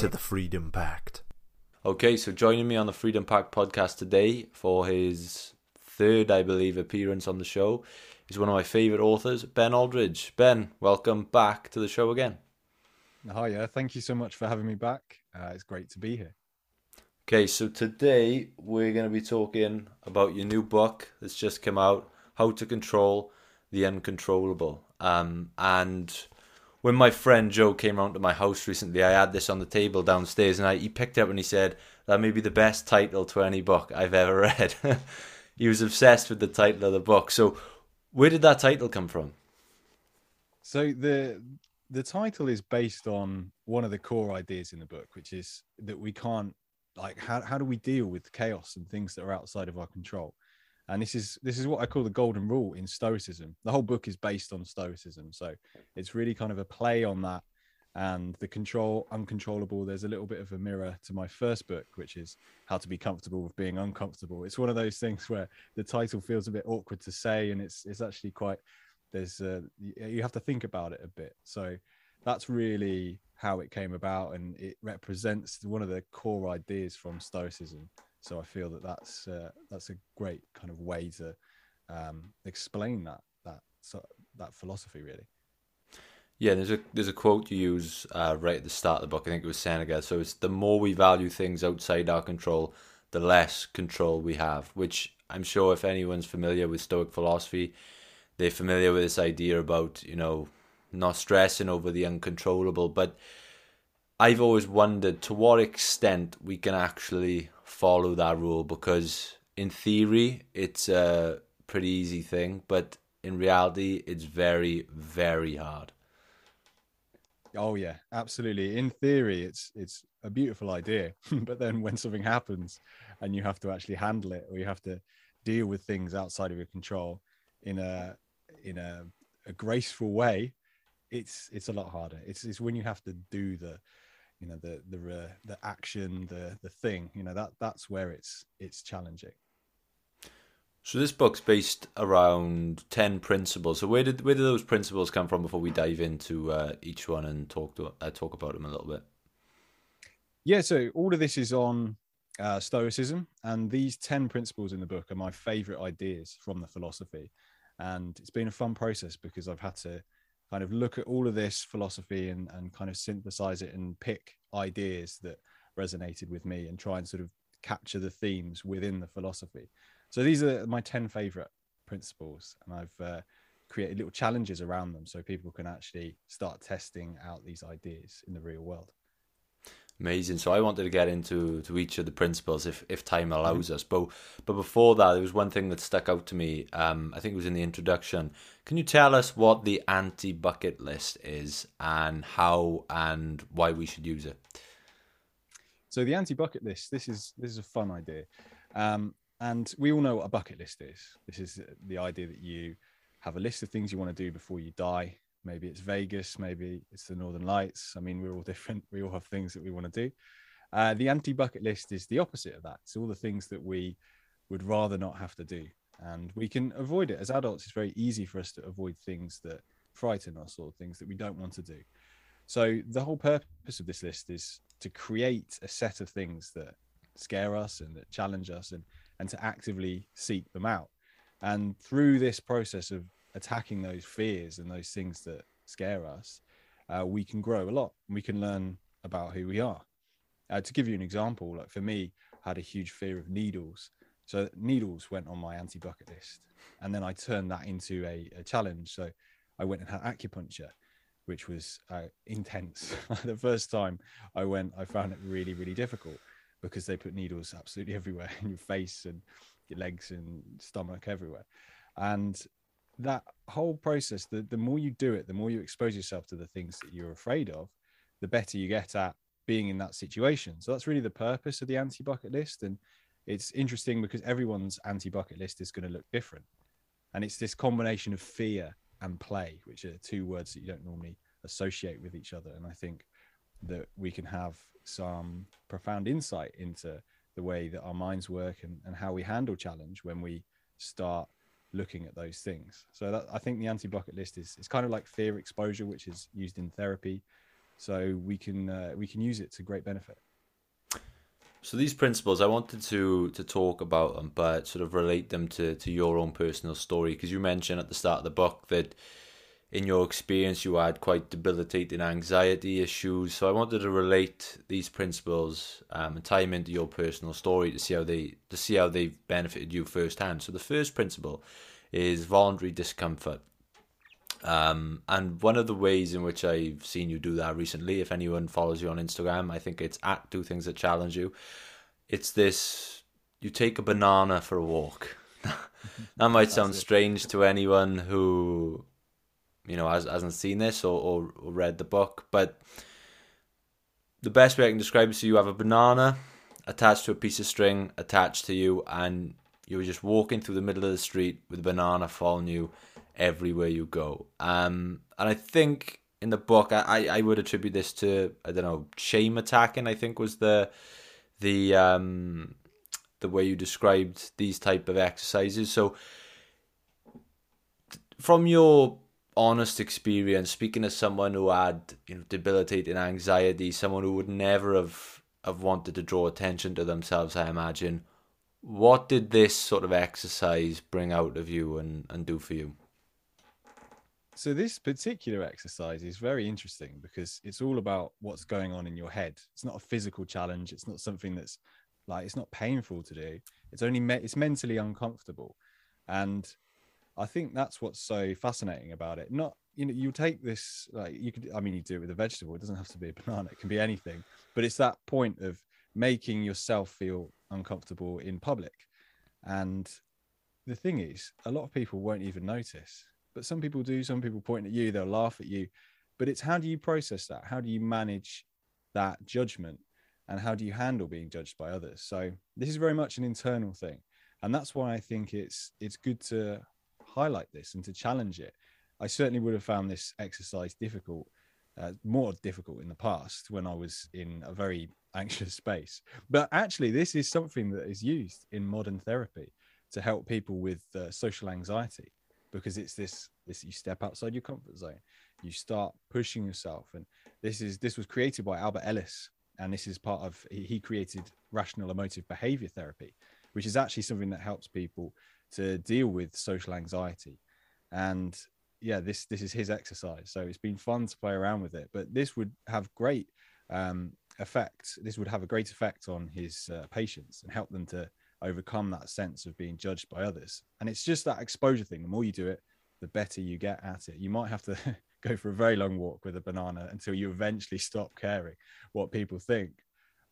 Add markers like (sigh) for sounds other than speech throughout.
to the Freedom Pact. Okay, so joining me on the Freedom Pact podcast today for his third, I believe, appearance on the show is one of my favourite authors, Ben Aldridge. Ben, welcome back to the show again. Hi, yeah, thank you so much for having me back. Uh, it's great to be here. Okay, so today we're going to be talking about your new book that's just come out, How to Control the Uncontrollable. Um, and when my friend Joe came round to my house recently, I had this on the table downstairs, and I, he picked it up and he said that may be the best title to any book I've ever (laughs) read. he was obsessed with the title of the book. So, where did that title come from? So the the title is based on one of the core ideas in the book, which is that we can't like how how do we deal with chaos and things that are outside of our control and this is this is what i call the golden rule in stoicism. The whole book is based on stoicism. So it's really kind of a play on that and the control uncontrollable. There's a little bit of a mirror to my first book which is how to be comfortable with being uncomfortable. It's one of those things where the title feels a bit awkward to say and it's it's actually quite there's uh, you have to think about it a bit. So that's really how it came about and it represents one of the core ideas from stoicism so i feel that that's uh, that's a great kind of way to um, explain that that so, that philosophy really. Yeah there's a there's a quote you use uh, right at the start of the book. I think it was seneca so it's the more we value things outside our control the less control we have which i'm sure if anyone's familiar with stoic philosophy they're familiar with this idea about you know not stressing over the uncontrollable. But I've always wondered to what extent we can actually follow that rule because in theory it's a pretty easy thing, but in reality it's very, very hard. Oh yeah, absolutely. In theory, it's it's a beautiful idea, (laughs) but then when something happens and you have to actually handle it, or you have to deal with things outside of your control in a in a, a graceful way, it's it's a lot harder. It's it's when you have to do the, you know, the the uh, the action, the the thing. You know that that's where it's it's challenging. So this book's based around ten principles. So where did where did those principles come from? Before we dive into uh, each one and talk to uh, talk about them a little bit. Yeah. So all of this is on uh, Stoicism, and these ten principles in the book are my favorite ideas from the philosophy, and it's been a fun process because I've had to kind of look at all of this philosophy and, and kind of synthesize it and pick ideas that resonated with me and try and sort of capture the themes within the philosophy. So these are my 10 favorite principles, and I've uh, created little challenges around them so people can actually start testing out these ideas in the real world. Amazing. So I wanted to get into to each of the principles if, if time allows mm-hmm. us. But but before that, there was one thing that stuck out to me. Um, I think it was in the introduction. Can you tell us what the anti bucket list is and how and why we should use it? So the anti bucket list. This is this is a fun idea, um, and we all know what a bucket list is. This is the idea that you have a list of things you want to do before you die maybe it's Vegas, maybe it's the Northern Lights. I mean, we're all (laughs) different. We all have things that we want to do. Uh, the anti bucket list is the opposite of that. It's all the things that we would rather not have to do. And we can avoid it. As adults, it's very easy for us to avoid things that frighten us or things that we don't want to do. So, the whole purpose of this list is to create a set of things that scare us and that challenge us and, and to actively seek them out. And through this process of attacking those fears and those things that scare us, uh, we can grow a lot. We can learn about who we are. Uh, to give you an example, like for me, I had a huge fear of needles. So needles went on my anti-bucket list, and then I turned that into a, a challenge. So I went and had acupuncture, which was uh, intense. (laughs) the first time I went, I found it really, really difficult because they put needles absolutely (laughs) everywhere in your face and your legs and stomach everywhere. And that whole process, the, the more you do it, the more you expose yourself to the things that you're afraid of, the better you get at being in that situation. So that's really the purpose of the anti bucket list. And it's interesting because everyone's anti bucket list is going to look different. And it's this combination of fear and play, which are two words that you don't normally associate with each other. And I think that we can have some profound insight into the way that our minds work and, and how we handle challenge when we start looking at those things. So that, I think the anti bucket list is it's kind of like fear exposure, which is used in therapy. So we can uh, we can use it to great benefit. So these principles, I wanted to to talk about them, but sort of relate them to to your own personal story because you mentioned at the start of the book that in your experience you had quite debilitating anxiety issues. So I wanted to relate these principles um, and tie them into your personal story to see how they to see how they've benefited you firsthand. So the first principle is voluntary discomfort. Um, and one of the ways in which I've seen you do that recently, if anyone follows you on Instagram, I think it's at do things that challenge you. It's this you take a banana for a walk. (laughs) that might sound strange to anyone who you know has, hasn't seen this or, or, or read the book, but the best way I can describe it is you have a banana attached to a piece of string attached to you, and you're just walking through the middle of the street with a banana following you everywhere you go. Um, and I think in the book, I, I would attribute this to I don't know shame attacking. I think was the the um, the way you described these type of exercises. So from your honest experience, speaking as someone who had you know debilitating anxiety, someone who would never have have wanted to draw attention to themselves, I imagine. What did this sort of exercise bring out of you and, and do for you? So this particular exercise is very interesting because it's all about what's going on in your head. It's not a physical challenge. It's not something that's like it's not painful to do. It's only me- it's mentally uncomfortable, and I think that's what's so fascinating about it. Not you know you take this like you could I mean you do it with a vegetable. It doesn't have to be a banana. It can be anything. But it's that point of making yourself feel uncomfortable in public, and the thing is, a lot of people won't even notice but some people do. Some people point at you, they'll laugh at you. But it's how do you process that? How do you manage that judgment? And how do you handle being judged by others? So this is very much an internal thing. And that's why I think it's it's good to highlight this and to challenge it. I certainly would have found this exercise difficult, uh, more difficult in the past when I was in a very (laughs) anxious space. But actually, this is something that is used in modern therapy to help people with uh, social anxiety because it's this this you step outside your comfort zone you start pushing yourself and this is this was created by albert ellis and this is part of he created rational emotive behavior therapy which is actually something that helps people to deal with social anxiety and yeah this this is his exercise so it's been fun to play around with it but this would have great um, effect this would have a great effect on his uh, patients and help them to overcome that sense of being judged by others. And it's just that exposure thing. The more you do it, the better you get at it. You might have to (laughs) go for a very long walk with a banana until you eventually stop caring what people think.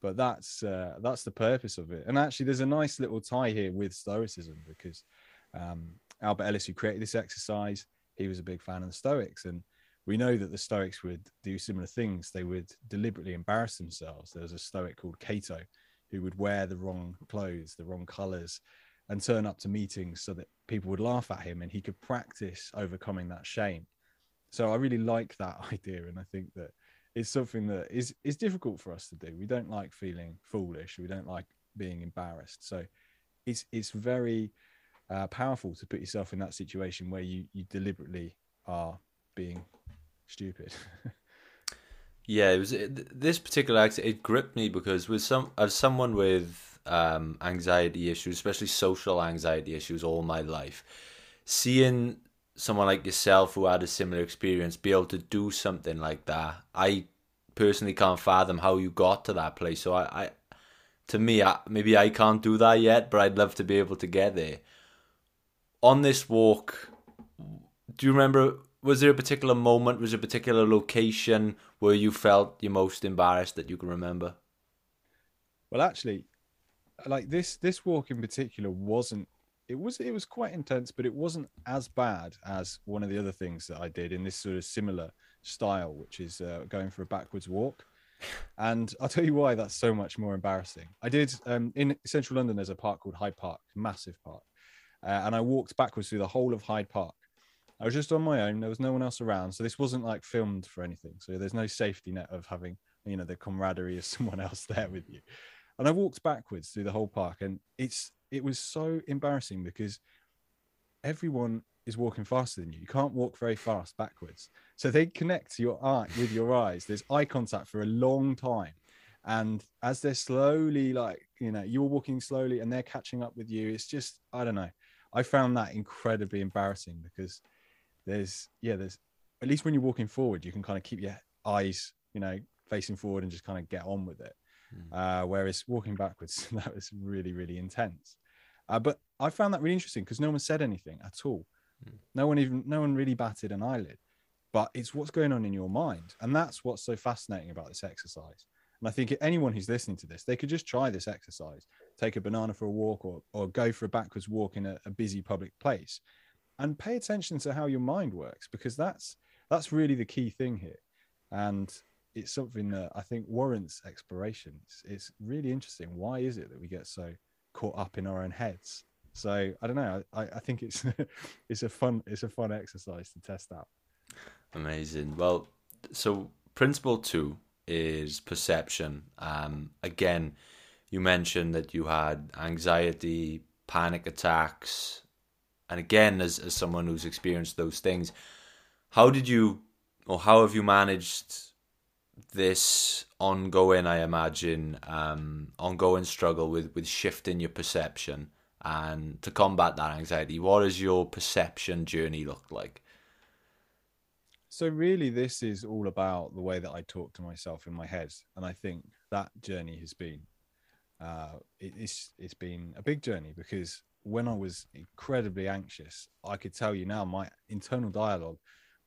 But that's uh, that's the purpose of it. And actually, there's a nice little tie here with Stoicism because um, Albert Ellis, who created this exercise, he was a big fan of the Stoics, and we know that the Stoics would do similar things. They would deliberately embarrass themselves. There was a Stoic called Cato who would wear the wrong clothes, the wrong colors, and turn up to meetings so that people would laugh at him and he could practice overcoming that shame. So I really like that (laughs) idea, and I think that it's something that is is difficult for us to do. We don't like feeling foolish. We don't like being embarrassed. So it's it's very uh, powerful to put yourself in that situation where you you deliberately are being stupid. (laughs) Yeah, it was it, this particular act. It gripped me because with some as someone with um, anxiety issues, especially social anxiety issues, all my life, seeing someone like yourself who had a similar experience be able to do something like that, I personally can't fathom how you got to that place. So I, I to me, I, maybe I can't do that yet, but I'd love to be able to get there. On this walk, do you remember was there a particular moment, was there a particular location where you felt your most embarrassed that you can remember? Well, actually, like this this walk in particular wasn't it was it was quite intense, but it wasn't as bad as one of the other things that I did in this sort of similar style, which is uh, going for a backwards walk. And I'll tell you why that's so much more embarrassing. I did um, in central London, there's a park called Hyde Park, massive park. Uh, and I walked backwards through the whole of Hyde Park. I was just on my own. There was no one else around. So this wasn't like filmed for anything. So there's no safety net of having, you know, the camaraderie of (laughs) someone else there with you. And I walked backwards through the whole park. And it's, it was so embarrassing because everyone is walking faster than you. You can't walk very fast backwards. So they connect your eye with your eyes. There's eye contact for a long time. And as they're slowly, like, you know, you're walking slowly and they're catching up with you, it's just, I don't know. I found that incredibly embarrassing because there's, yeah, there's, at least when you're walking forward, you can kind of keep your eyes, you know, facing forward and just kind of get on with it. Uh, whereas walking backwards, (laughs) that was really, really intense. Uh, but I found that really interesting because no one said anything at all. No one even, no one really batted an eyelid. But it's what's going on in your mind, and that's what's so fascinating about this exercise. And I think anyone who's listening to this, they could just try this exercise, take a banana for a walk, or or go for a backwards walk in a, a busy public place, and pay attention to how your mind works because that's that's really the key thing here, and it's something that I think warrants exploration. It's, it's really interesting. Why is it that we get so caught up in our own heads? So I don't know. I, I think it's (laughs) it's a fun it's a fun exercise to test out. Amazing. Well, so principle two is perception. Um, again, you mentioned that you had anxiety, panic attacks, and again, as as someone who's experienced those things, how did you, or how have you managed this ongoing? I imagine um, ongoing struggle with with shifting your perception and to combat that anxiety. What does your perception journey look like? So really, this is all about the way that I talk to myself in my head, and I think that journey has been, uh, it, it's it's been a big journey because when I was incredibly anxious, I could tell you now my internal dialogue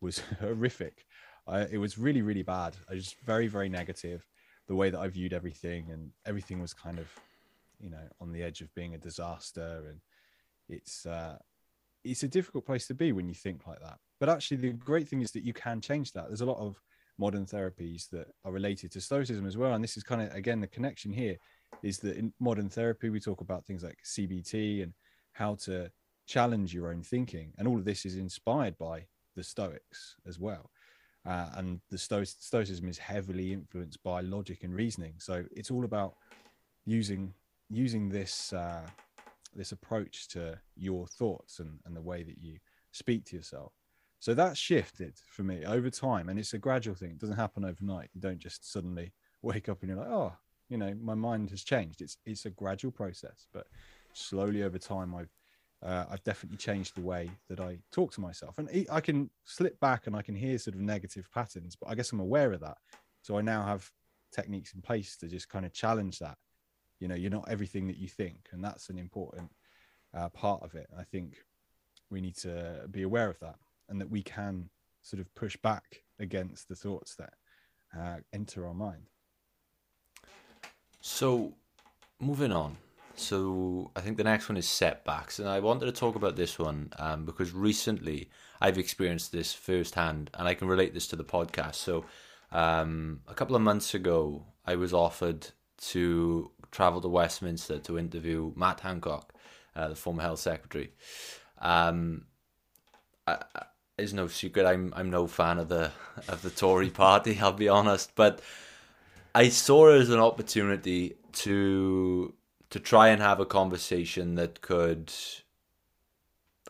was (laughs) horrific. I, it was really really bad. I was very very negative. The way that I viewed everything and everything was kind of, you know, on the edge of being a disaster, and it's uh, it's a difficult place to be when you think like that. But actually, the great thing is that you can change that. There's a lot of modern therapies that are related to stoicism as well. And this is kind of, again, the connection here is that in modern therapy, we talk about things like CBT and how to challenge your own thinking. And all of this is inspired by the Stoics as well. Uh, and the Sto- Stoicism is heavily influenced by logic and reasoning. So it's all about using using this uh, this approach to your thoughts and, and the way that you speak to yourself. So that shifted for me over time, and it's a gradual thing. It doesn't happen overnight. You don't just suddenly wake up and you're like, oh, you know, my mind has changed. It's it's a gradual process, but slowly over time, I've uh, I've definitely changed the way that I talk to myself, and I can slip back and I can hear sort of negative patterns, but I guess I'm aware of that. So I now have techniques in place to just kind of challenge that. You know, you're not everything that you think, and that's an important uh, part of it. I think we need to be aware of that and that we can sort of push back against the thoughts that uh, enter our mind. So, moving on. So, I think the next one is setbacks, and I wanted to talk about this one um, because recently I've experienced this firsthand, and I can relate this to the podcast. So, um, a couple of months ago, I was offered to travel to Westminster to interview Matt Hancock, uh, the former health secretary. Um, it's no secret I'm I'm no fan of the of the Tory (laughs) party. I'll be honest, but I saw it as an opportunity to to try and have a conversation that could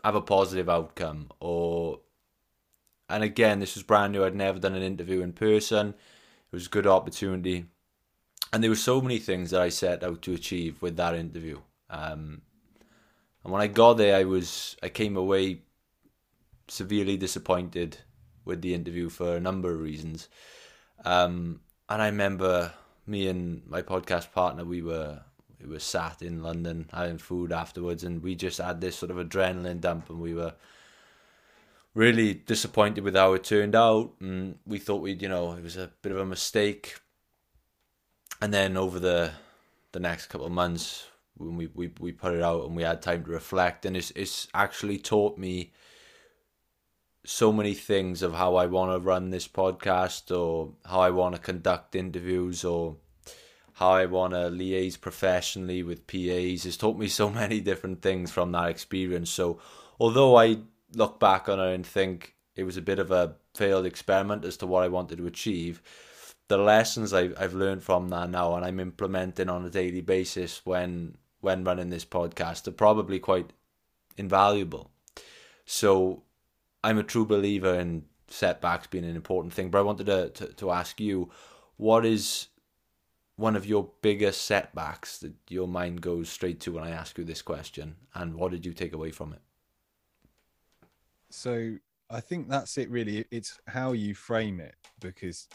have a positive outcome or and again this was brand new. I'd never done an interview in person. It was a good opportunity. And there were so many things that i set out to achieve with that interview. Um, and when i got there i was i came away severely disappointed with the interview for a number of reasons. Um, and i remember me and my podcast partner we were we were sat in London having food afterwards, and we just had this sort of adrenaline dump, and we were really disappointed with how it turned out, and we thought we'd, you know, it was a bit of a mistake. And then over the the next couple of months, when we, we, we put it out and we had time to reflect, and it's it's actually taught me so many things of how I want to run this podcast or how I want to conduct interviews or how I want to liaise professionally with PAs has taught me so (laughs) many different things from that experience. So, although I look back on it and think it was a bit of a failed experiment as to what I wanted to achieve, the lessons I've, I've learned from that now and I'm implementing on a daily basis when when running this podcast are probably quite invaluable. So, I'm a true believer in setbacks being an important thing. But I wanted to, to, to ask you, what is one of your biggest setbacks that your mind goes straight to when I ask you this question, and what did you take away from it? So I think that's it. Really, it's how you frame it because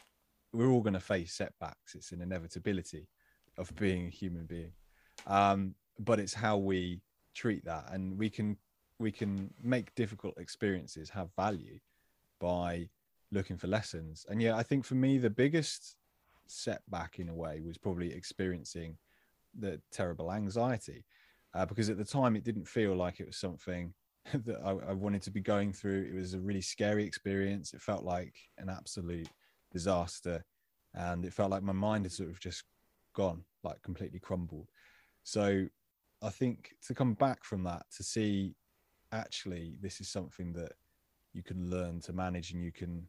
we're all going to face setbacks. It's an inevitability of being a human being, um, but it's how we treat that, and we can we can make difficult experiences have value by looking for lessons. And yeah, I think for me the biggest setback in a way was probably experiencing the terrible anxiety uh, because at the time it didn't feel like it was something (laughs) that I, I, wanted to be going through. It was a really scary experience. It felt like an absolute disaster, and it felt like my mind had sort of just gone, like completely crumbled. So I think to come back from that to see actually this is something that you can learn to manage and you can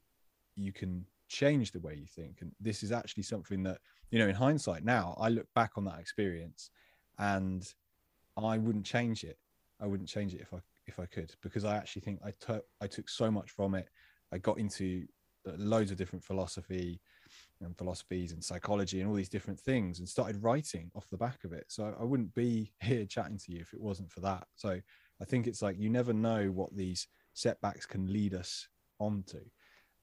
you can change the way you think and this is actually something that you know in hindsight now i look back on that experience and i wouldn't change it. I wouldn't change it if i if i could because i actually think i took i took so much from it. I got into loads of different philosophy and philosophies and psychology and all these different things and started writing off the back of it. So i wouldn't be (laughs) here chatting to you if it wasn't for that. So i think it's like you never know what these setbacks can lead us onto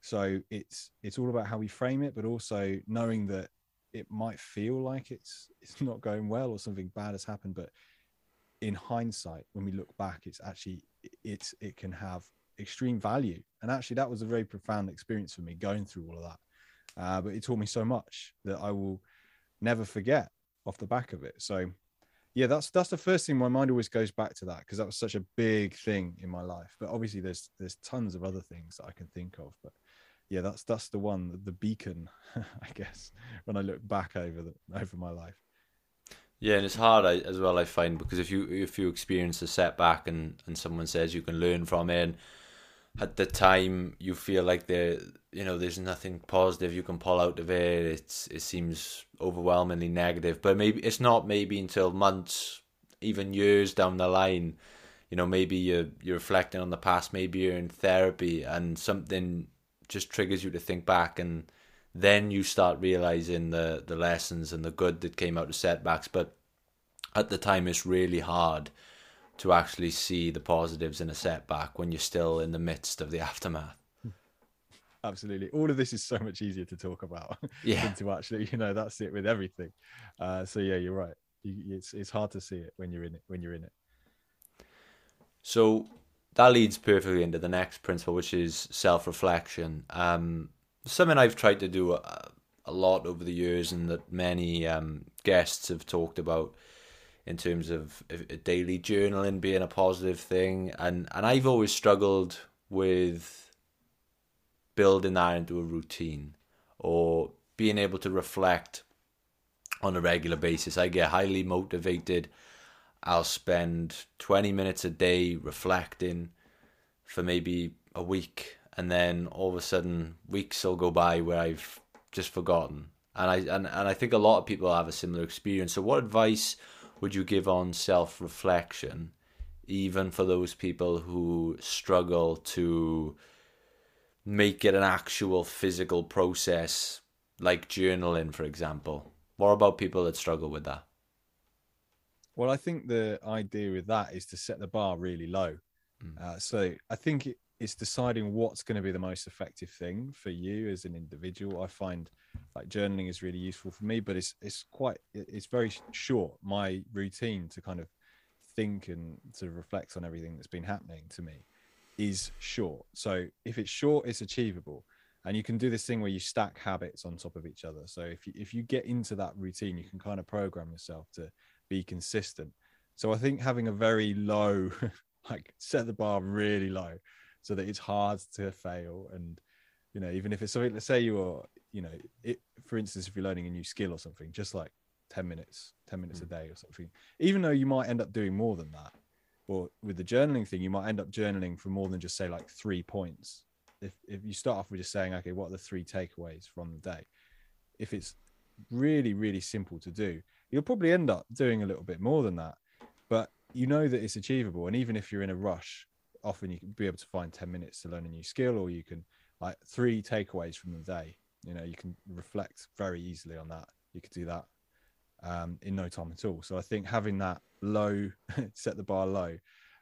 so it's it's all about how we frame it, but also knowing that it might feel like it's it's not going well or something bad has happened, but in hindsight, when we look back, it's actually it's it can have extreme value. And actually, that was a very profound experience for me going through all of that. Uh, but it taught me so much that I will never forget off the back of it. So yeah that's that's the first thing my mind always goes back to that because that was such a big thing in my life but obviously there's there's tons of other things that i can think of but yeah, that's that's the one, the beacon, (laughs) I guess, when I look back over the over my life. Yeah, and it's hard as well. I find because if you if you experience a setback and and someone says you can learn from it, and at the time you feel like there you know there's nothing positive you can pull out of it. It's it seems overwhelmingly negative, but maybe it's not. Maybe until months, even years down the line, you know, maybe you're you're reflecting on the past. Maybe you're in therapy and something just triggers you to think back and then you start realizing the the lessons and the good that came out of setbacks. But at the time it's really hard to actually see the positives in a setback when you're still in the midst of the (laughs) aftermath. Absolutely. All of this is so much easier to talk about (laughs) yeah. than to actually you know that's it with everything. Uh, so yeah you're right. You, it's it's hard to see it when you're in it when you're in it. So that leads perfectly into the next principle, which is self reflection. Um, something I've tried to do a, a, lot over the years, and that many um, guests have talked about in terms of daily journaling being a positive thing, and and I've always struggled with building that into a routine or being able to reflect on a regular basis. I get highly motivated I'll spend 20 minutes a day reflecting for maybe a week and then all of a sudden weeks will go by where I've just forgotten. And I and, and I think a lot of people have a similar experience. So what advice would you give on self reflection, even for those people who struggle to make it an actual physical process like journaling, for example? What about people that struggle with that? Well, I think the idea with that is to set the bar really low. Mm. Uh, so I think it, it's deciding what's going to be the most effective thing for you as an individual. I find like journaling is really useful for me, but it's it's quite it's very short. My routine to kind of think and to reflect on everything that's been happening to me is short. So if it's short, it's achievable. And you can do this thing where you stack habits on top of each other. So if you, if you get into that routine, you can kind of program yourself to be consistent. So I think having a very low, (laughs) like set the bar really low. so that it's hard to fail and you know even if it's something let's say you're you know it for instance if you're learning a new skill or something just like 10 minutes 10 minutes a mm. day or something even though you might end up doing more than that or with the journaling thing you might end up journaling for more than just say like three points if if you start off with just saying okay what are the three takeaways from the day if it's really really simple to do you'll probably end up doing a little bit more than that but you know that it's achievable. And even if you're in a rush often you can be able to find 10 minutes to learn a new skill or you can like three takeaways from the day you know you can reflect very easily on that. You could do that um, in no time at all. So i think having that low (laughs) set the bar low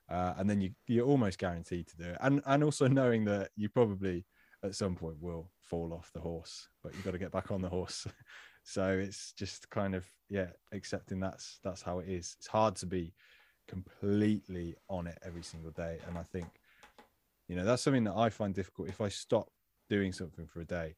uh, and then you you're almost guaranteed to do it. And and also knowing that you probably at some point will fall off the horse but you've got to get back on the horse (laughs) so it's just kind of yeah accepting that's that's how it is. It's hard to be completely on it every single day and i think you know that's something that i find difficult. If i stop doing something for a day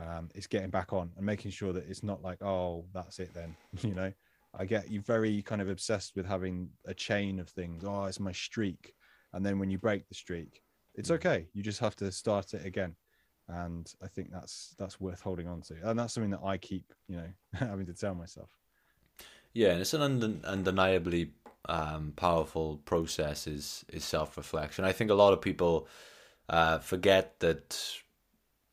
um, it's getting back on and making sure that it's not like oh that's it then (laughs) you know? I get you very kind of obsessed with having a chain of things. Oh it's my streak. And then when you break the streak it's okay. You just have to start it again and i think that's that's worth holding on to and that's something that i keep you know (laughs) having to tell myself Yeah, and it's an und- undeniably um, powerful process is is self reflection. I think a lot of people uh, forget that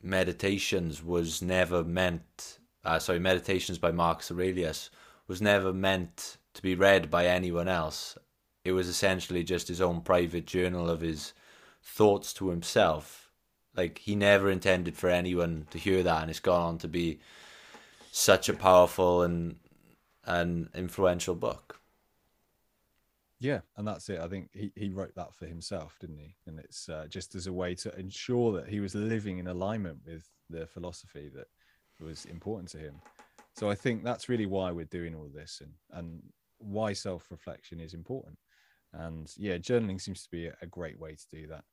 meditations was never meant. Uh, sorry, meditations by Marcus Aurelius was never meant to be read by anyone else. It was essentially just his own private journal of his thoughts to himself. Like he never intended for anyone to hear that, and it's gone on to be such a powerful and and influential book. Yeah, and that's it. I think he, he wrote that for himself, didn't he? And it's uh, just as a way to ensure that he was living in alignment with the philosophy that was important to him. So I think that's really why we're doing all this and, and why self reflection is important. And yeah, journaling seems to be a great way to do that.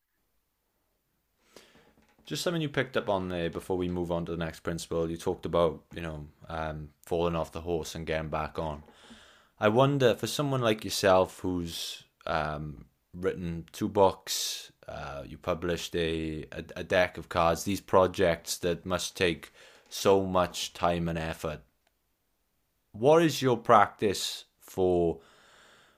Just something you picked up on there before we move on to the next principle. You talked about, you know, um, falling off the horse and getting back on. I wonder for someone like yourself who's um, written two books, uh, you published a, a, a deck of cards, these projects that must take so much time and effort. What is your practice for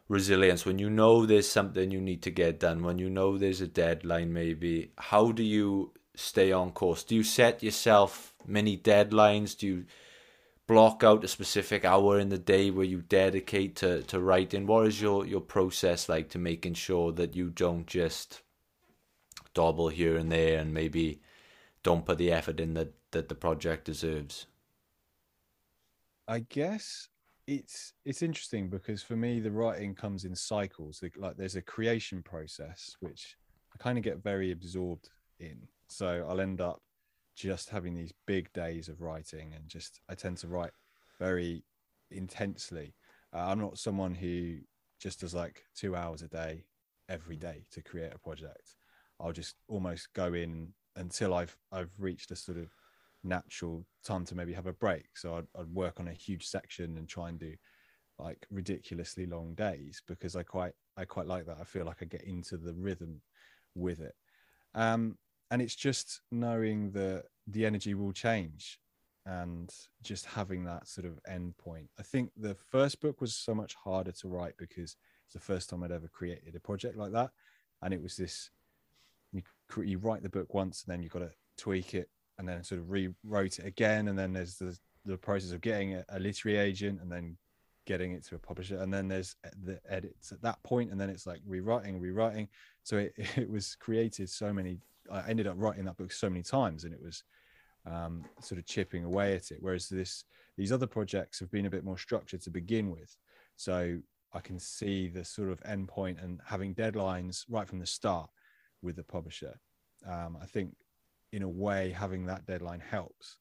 resilience when you know there's something you need to get done, when you know there's a deadline, maybe? How do you stay on course? Do you set yourself many deadlines? Do you block out a specific hour in the day where you dedicate to, to writing? What is your, your process like to making sure that you don't just double here and there and maybe don't put the effort in that, that the project deserves? I guess it's it's interesting because for me the writing comes in cycles. Like there's a creation process which I kind of get very absorbed in. So I'll end up just having these big days of writing and just I tend to write very intensely. Uh, I'm not someone who just does like two hours a day every day to create a project. I'll just almost go in until I've I've reached a sort of natural time to maybe have a break. So I'd, I'd work on a huge section and try and do like ridiculously long days because I quite I quite like that. I feel like I get into the rhythm with it. Um, and it's just knowing that the energy will change and just having that sort of end point. I think the first book was so much harder to write because it's the first time I'd ever created a project like that. And it was this you, you write the book once and then you've got to tweak it and then sort of rewrote it again. And then there's the, the process of getting a, a literary agent and then getting it to a publisher. And then there's the edits at that point, and then it's like rewriting, rewriting. So it, (laughs) it was created so many I ended up writing that book so many times, and it was um, sort of chipping away at it. Whereas this these other projects have been a bit more structured to begin with, so I can see the sort of endpoint and having deadlines right from the start with the publisher. Um, I think in a way having that deadline helps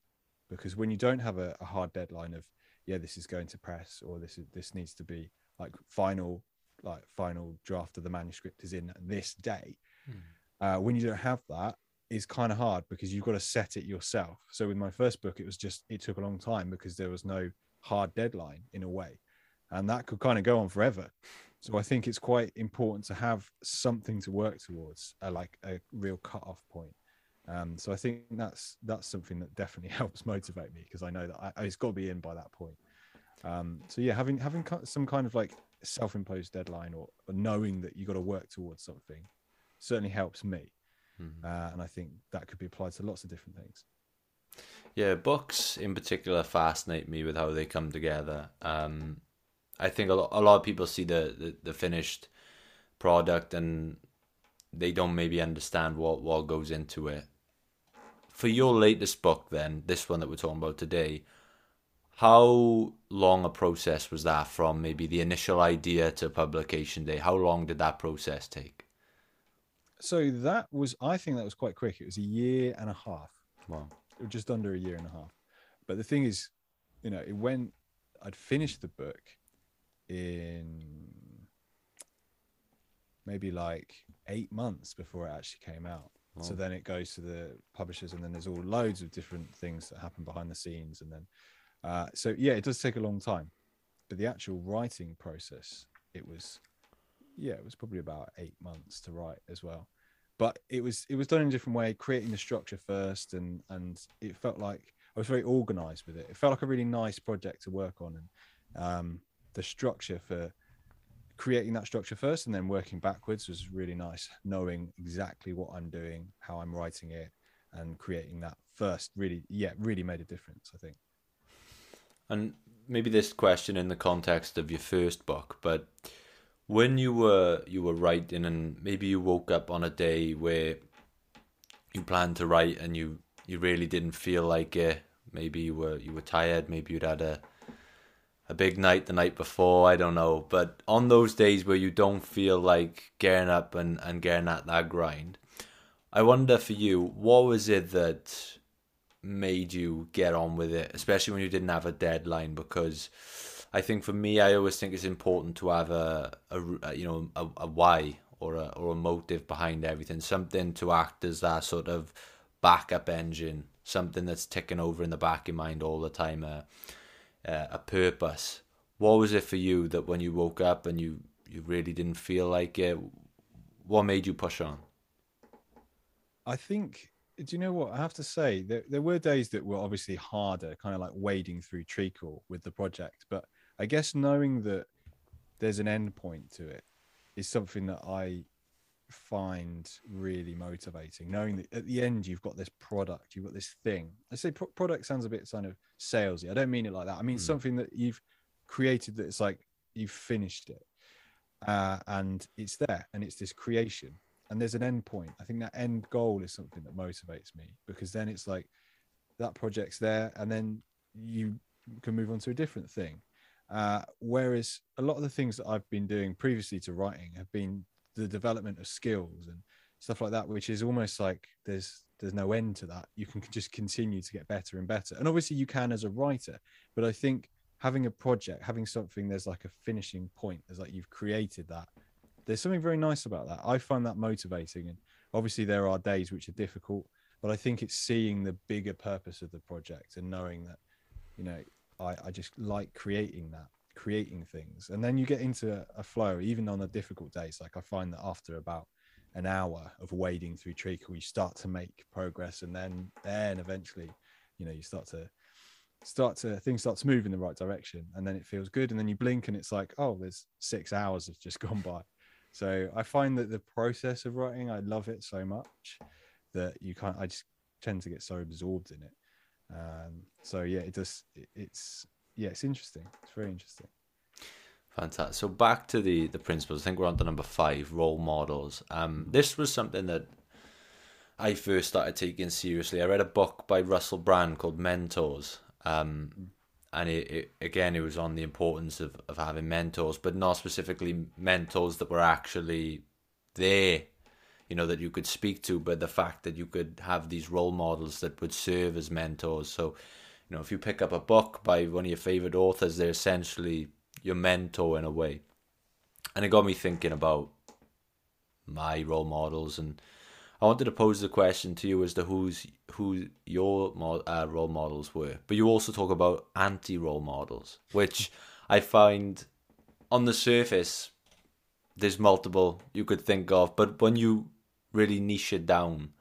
because when you don't have a, a hard deadline of yeah this is going to press or this is this needs to be like final like final draft of the manuscript is in this day mm uh, when you don't have that is kind of hard because you've got to set it yourself so with my first book it was just it took a long time because there was no hard deadline in a way and that could kind of go on forever So I think it's quite important to have something to work towards, uh, like a real cut-off point. Um, so I think that's that's something that definitely (laughs) helps motivate me because I know that I, it's got to be in by that point. Um, so yeah, having having some kind of like self-imposed deadline or, or knowing that you got to work towards something certainly helps me, mm-hmm. uh, and I think that could be applied to lots of different things. Yeah, books in particular fascinate me with how they come together. Um, I think a lot, a lot of people see the, the, the finished product and they don't maybe understand what, what goes into it. For your latest book, then, this one that we're talking about today, how long a process was that from maybe the initial idea to publication day? How long did that process take? So that was, I think that was quite quick. It was a year and a half. Wow just under a year and a half. But the thing is, you know, it went. I'd finished the book in maybe like eight months before it actually came out. Wow. So then it goes to the publishers, and then there's all loads of different things that happen behind the scenes, and then uh, so yeah, it does take a long time. But the actual writing process, it was yeah, it was probably about eight months to write as well. But it was it was done in a different way creating the structure first and and it felt like i was very organized with it. It felt like a really nice project to work on and um, the structure for creating that structure first and then working backwards was really nice knowing exactly what i'm doing how i'm writing it and creating that first really yeah really made a difference i think. And maybe this question in the context of your first book but when you were you were writing and maybe you woke up on a day where you planned to write and you you really didn't feel like it maybe you were you were tired maybe you'd had a a big night the night before i don't know. But on those days where you don't feel like getting up and and getting at that grind i wonder for you what was it that made you get on with it especially when you didn't have a deadline? Because I think for me, I always think it's important to have a, a, a you know a, a why or a or a motive behind everything, something to act as that sort of backup engine, something that's ticking over in the back of your mind all the time, a a purpose. What was it for you that when you woke up and you you really didn't feel like it? What made you push on? I think do you know what I have to say? There, there were days that were obviously harder, kind of like wading through treacle with the project. But I guess knowing that there's an end point to it is something that I find really motivating. Knowing that at the end you've got this product, you've got this thing. I say pro- product sounds a bit kind of salesy. I don't mean it like that. I mean mm. something that you've created that it's like you've finished it, uh, and it's there, and it's this creation, and there's an end point. I think that end goal is something that motivates me because then it's like that project's there, and then you can move on to a different thing uh, whereas a lot of the things that I've been doing previously to writing have been the development of skills and stuff like that, which is almost like there's there's no end to that. You can just continue to get better and better. And obviously you can as a writer, but I think having a project, having something there's like a finishing point, there's like you've created that. There's something very nice about that. I find that motivating. And obviously there are days which are difficult, but I think it's seeing the bigger purpose of the project and knowing that, you know, I, I just like creating that, creating things. And then you get into a flow, even on the difficult days. Like I find that after about an hour of wading through treacle, you start to make progress. And then, then eventually, you know, you start to, start to, things start to move in the right direction. And then it feels good. And then you blink and it's like, oh, there's six hours have just (laughs) gone by. So I find that the process of writing, I love it so much that you can't, I just tend to get so absorbed in it. Um, so yeah, it does. It, it's yeah, it's interesting. It's very interesting. Fantastic. So back to the the principles. I think we're on to number five, role models. Um, this was something that I first started taking seriously. I read a book by Russell Brand called Mentors. Um, and it, it, again, it was on the importance of, of having mentors, but not specifically mentors that were actually there you know that you could speak to but the fact that you could have these role models that would serve as mentors. So you know if you pick up a book by one of your favorite authors they're essentially your mentor in a way. And it got me thinking about my role models and I wanted to pose the question to you as to who's who your uh, role models were, but you also talk about anti role models, which (laughs) I find on the surface there's multiple you could think of, but when you really niche it down,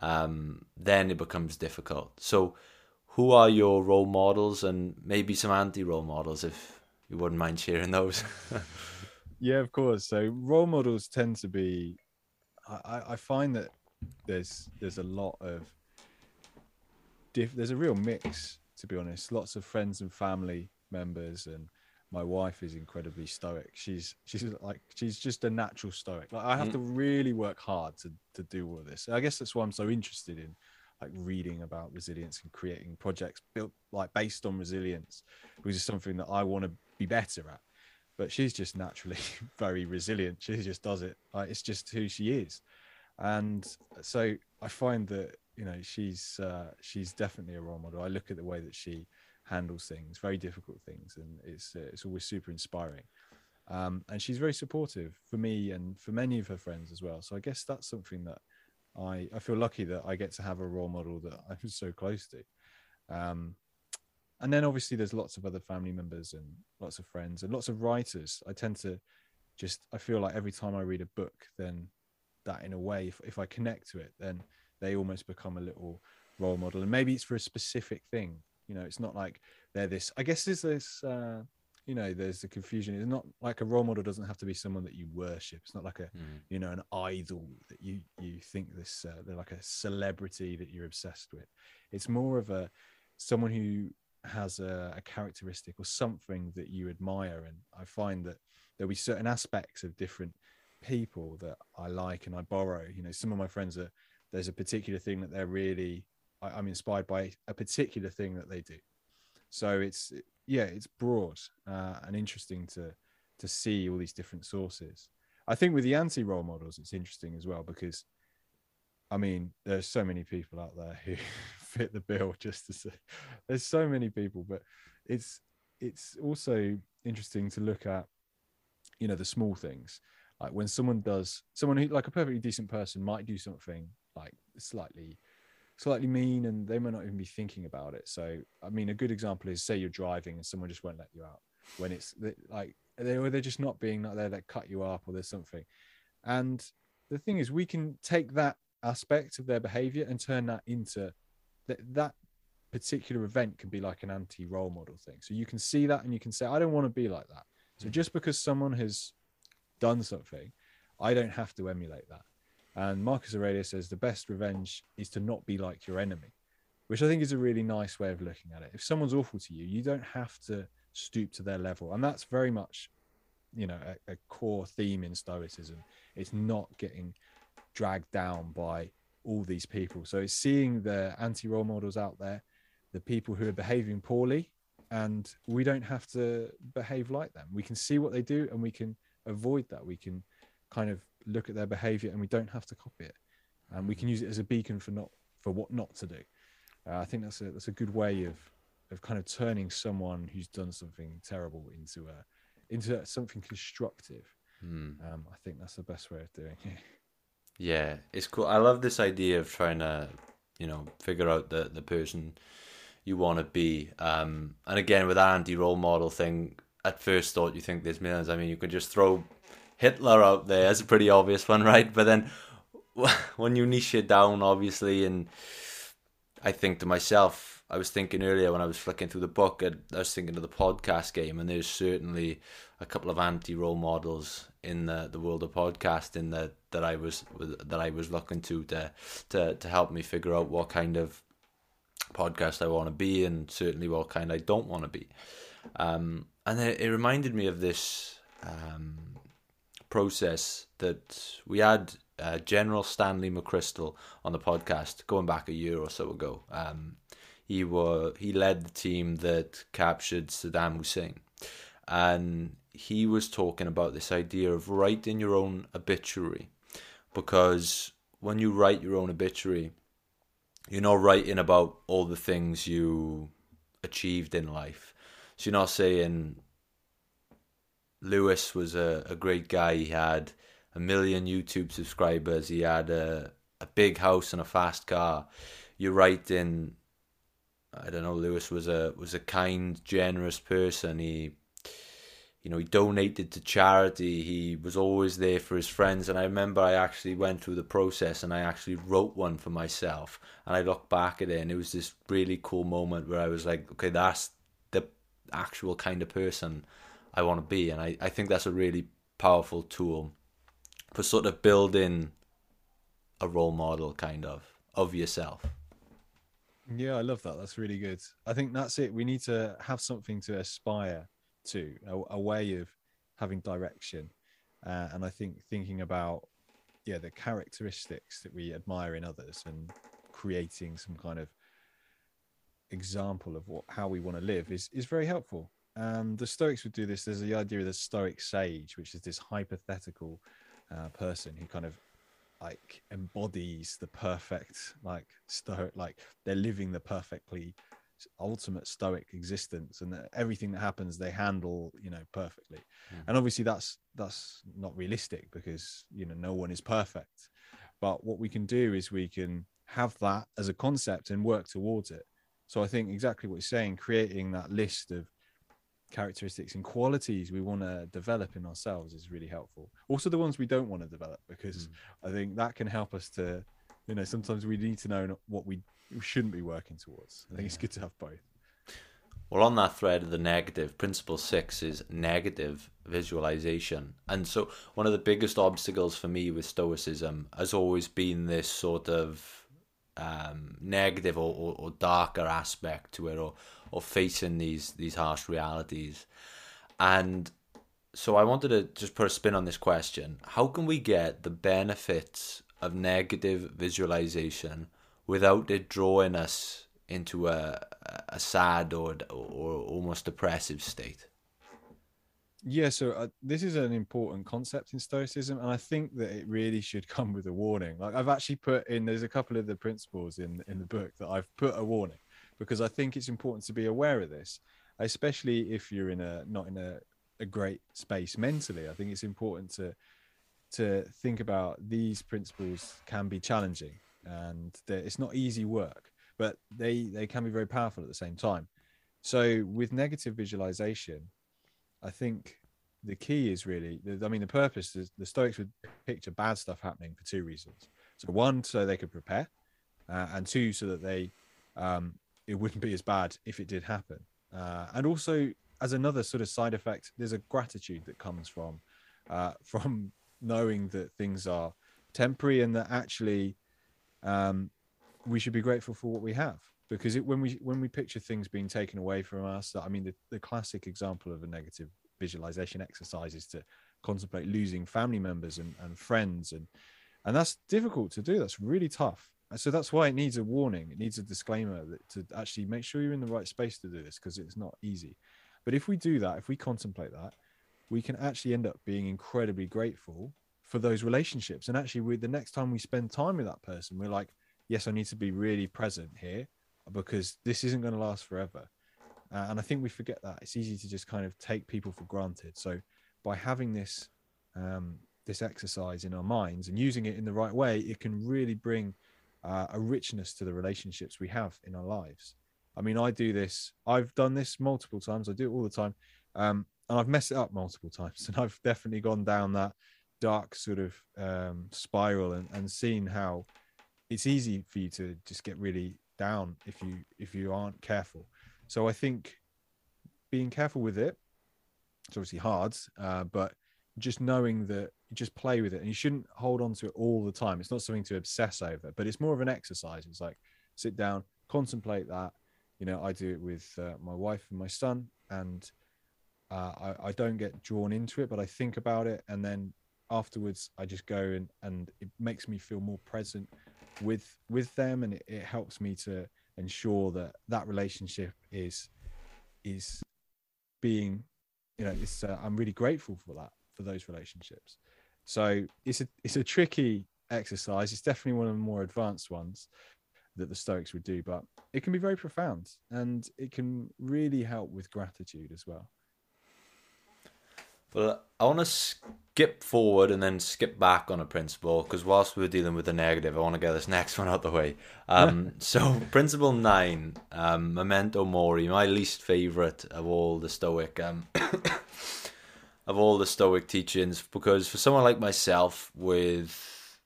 um, then it becomes difficult. So, who are your role models and maybe some anti role models if you wouldn't mind sharing those? (laughs) yeah, of course. So role models tend to be. I, I find that there's there's a lot of diff, there's a real mix to be honest. Lots of friends and family members and my wife is incredibly stoic. She's she's like she's just a natural stoic. Like I have mm. to really work hard to to do all of this. I guess that's why I'm so interested in like reading about resilience and creating projects built like based on resilience, which is something that I want to be better at. But she's just naturally (laughs) very resilient. She just does it. Like it's just who she is, and so I find that you know she's uh, she's definitely a role model. I look at the way that she handles things, very difficult things, and it's uh, it's always super inspiring. Um, and she's very supportive for me and for many of her friends as well. So I guess that's something that I I feel lucky that I get to have a role model that (laughs) I'm so close to. Um, and then obviously there's lots of other family members and lots of friends and lots of writers. I tend to just I feel like every time I read a book, then that in a way, if, if I connect to it, then they almost become a little role model. And maybe it's for a specific thing. You know, it's not like they're this. I guess there's this. Uh, you know there's a confusion it's not like a role model doesn't have to be someone that you worship it's not like a mm. you know an idol that you you think this uh, they're like a celebrity that you're obsessed with it's more of a someone who has a, a, characteristic or something that you admire and i find that there'll be certain aspects of different people that i like and i borrow you know some of my friends are there's a particular thing that they're really I, i'm inspired by a particular thing that they do so it's yeah, it's broad uh, and interesting to to see all these different sources. I think with the anti role models, it's interesting as well because, I mean, there's so many people out there who (laughs) fit the bill. Just to say, there's so many people, but it's it's also interesting to look at, you know, the small things. Like when someone does, someone who like a perfectly decent person might do something like slightly slightly mean and they might not even be thinking about it. So, I mean, a good example is say you're driving and someone just won't let you out when it's like they or they're just not being not there, they cut you up or there's something. And the thing is, we can take that aspect of their behavior and turn that into that that particular event can be like an anti role model thing. So you can see that and you can say, I don't want to be like that. So mm. just because someone has done something, I don't have to emulate that. And Marcus Aurelius says the best revenge is to not be like your enemy, which I think is a really nice way of looking at it. If someone's awful to you, you don't have to stoop to their level. And that's very much, you know, a, a core theme in Stoicism. It's not getting dragged down by all these people. So it's seeing the anti role models out there, the people who are behaving poorly, and we don't have to behave like them. We can see what they do and we can avoid that. We can kind of look at their behavior and we don't have to copy it. And we can use it as a beacon for not for what not to do. Uh, i think that's a that's a good way of of kind of turning someone who's done something terrible into a into something constructive. Mm. um, i think that's the best way of doing it. (laughs) Yeah it's cool. I love this idea of trying to you know figure out the the person you want to be. Um and again with that anti role model thing at first thought you think there's millions. I mean you could just throw Hitler out there a pretty obvious one, right? But then (laughs) when you niche it down, obviously, and I think to myself, I was thinking earlier when I was flicking through the book, I was thinking of the podcast game, and there's certainly a couple of anti role models in the, the world of podcasting that, that I was that I was looking to to to to help me figure out what kind of podcast I want to be, and certainly what kind I don't want to be. Um, and it, it reminded me of this um, process that we had uh, General Stanley McChrystal on the podcast going back a year or so ago. Um, he were he led the team that captured Saddam Hussein, and he was talking about this idea of writing your own obituary, because when you write your own obituary, you're not writing about all the things you achieved in life. So you're not saying Lewis was a, a great guy. He had a million YouTube subscribers. He had a, a big house and a fast car. You're right in I don't know, Lewis was a was a kind, generous person. He you know, he donated to charity. He was always there for his friends. And I remember I actually went through the process and I actually wrote one for myself. And I look back at it and it was this really cool moment where I was like, okay, that's the actual kind of person I want to be. And I, I think that's a really powerful tool for sort of building a role model kind of of yourself. Yeah, I love that. That's really good. I think that's it. We need to have something to aspire to, a, a way of having direction. Uh, and I think thinking about, yeah, the characteristics that we admire in others and creating some kind of example of what how we want to live is is very helpful. Um, the Stoics would do this. There's the idea of the Stoic sage, which is this hypothetical uh, person who kind of like embodies the perfect like stoic like they're living the perfectly ultimate stoic existence and everything that happens they handle you know perfectly mm. and obviously that's that's not realistic because you know no one is perfect but what we can do is we can have that as a concept and work towards it so i think exactly what you're saying creating that list of characteristics and qualities we want to develop in ourselves is really helpful also the ones we don't want to develop because mm. i think that can help us to you know sometimes we need to know what we shouldn't be working towards i think yeah. it's good to have both well on that thread of the negative principle six is negative visualization and so one of the biggest obstacles for me with stoicism has always been this sort of um, negative or, or, or darker aspect to it or or facing these these harsh realities. And so I wanted to just put a spin on this question. How can we get the benefits of negative visualization without it drawing us into a a sad or or almost depressive state? Yeah, so uh, this is an important concept in Stoicism, and I think that it really should (laughs) come with a warning. Like I've actually put in, there's a couple of the principles in in the book that I've put a warning because I think it's important to be aware of this, especially if you're in a not in a, a great space mentally. I think it's important to to think about these principles can be challenging and it's not easy work, but they they can be very powerful at the same time. So with negative visualization, I think the key is really i mean the purpose is the stoics would picture bad stuff happening for two reasons so one so they could prepare uh, and two so that they um, it wouldn't be as bad if it did happen. Uh, and also, as another sort of side effect, there's a gratitude that comes from uh, (laughs) from knowing that things are temporary and that actually um, we should be grateful for what we have. Because it, when we when we picture things being taken away from us, I mean, the, the classic example of a negative visualization exercise is to contemplate losing family members and, and friends and and that's difficult to do that's really tough so that's why it needs a warning. It needs a disclaimer that to actually make sure you're in the right space to do this because it's not easy. But if we do that if we contemplate that we can actually end up being incredibly grateful for those relationships. And actually we, the next time we spend time with that person we're like yes i need to be really present here because this isn't going to last forever. Uh, and i think we forget that. It's easy to just kind of take people for granted. So by having this um, this exercise in our minds and using it in the right way it can really bring uh, a richness to the relationships we have in our lives. I mean, I do this, I've done this multiple times, I do it all the time. Um, and I've messed it up multiple (laughs) times. And I've definitely gone down that dark sort of um, spiral and, and seen how it's easy for you to just get really down if you if you aren't careful. So I think being careful with it, it's obviously hard, uh, but just knowing that you just play with it and you shouldn't hold on to it all the time. It's not something to obsess over but it's more of an exercise. It's like sit down contemplate that. You know i do it with uh, my wife and my son and uh, I, I don't get drawn into it but i think about it and then afterwards i just go and and it makes me feel more present with with them and it, it helps me to ensure that that relationship is is being you know it's uh, i'm really grateful for that for those relationships so it's a it's a tricky exercise. It's definitely one of the more advanced ones that the Stoics would do, but it can be very profound and it can really help with gratitude as well. Well, I want to skip forward and then skip back on a principle because whilst we're dealing with the negative, I want to get this (laughs) next one out the way. Um, (laughs) so, principle nine, um, memento mori, my least favorite of all the Stoic um, of all the Stoic teachings because for someone like myself, with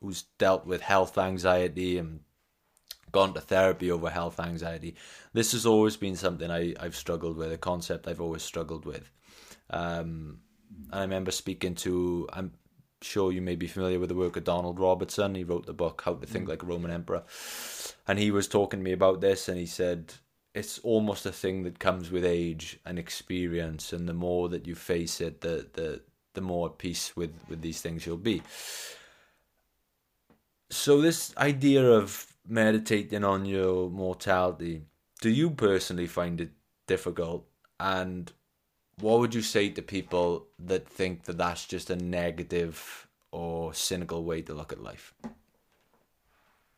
who's dealt with health anxiety and gone to therapy over health anxiety, this has always been something I, I've struggled with, a concept I've always struggled with. Um, I remember speaking to, I'm sure you may be familiar with the work of Donald Robertson. He wrote the book How to Think Like a Roman Emperor. And he was talking to me about this and he said, it's almost a thing that comes with age and experience and the more that you face it the the the more at peace with with these things you'll be. So this idea of meditating on your mortality do you personally find it difficult? And what would you say to people that think that that's just a negative or cynical way to look at life?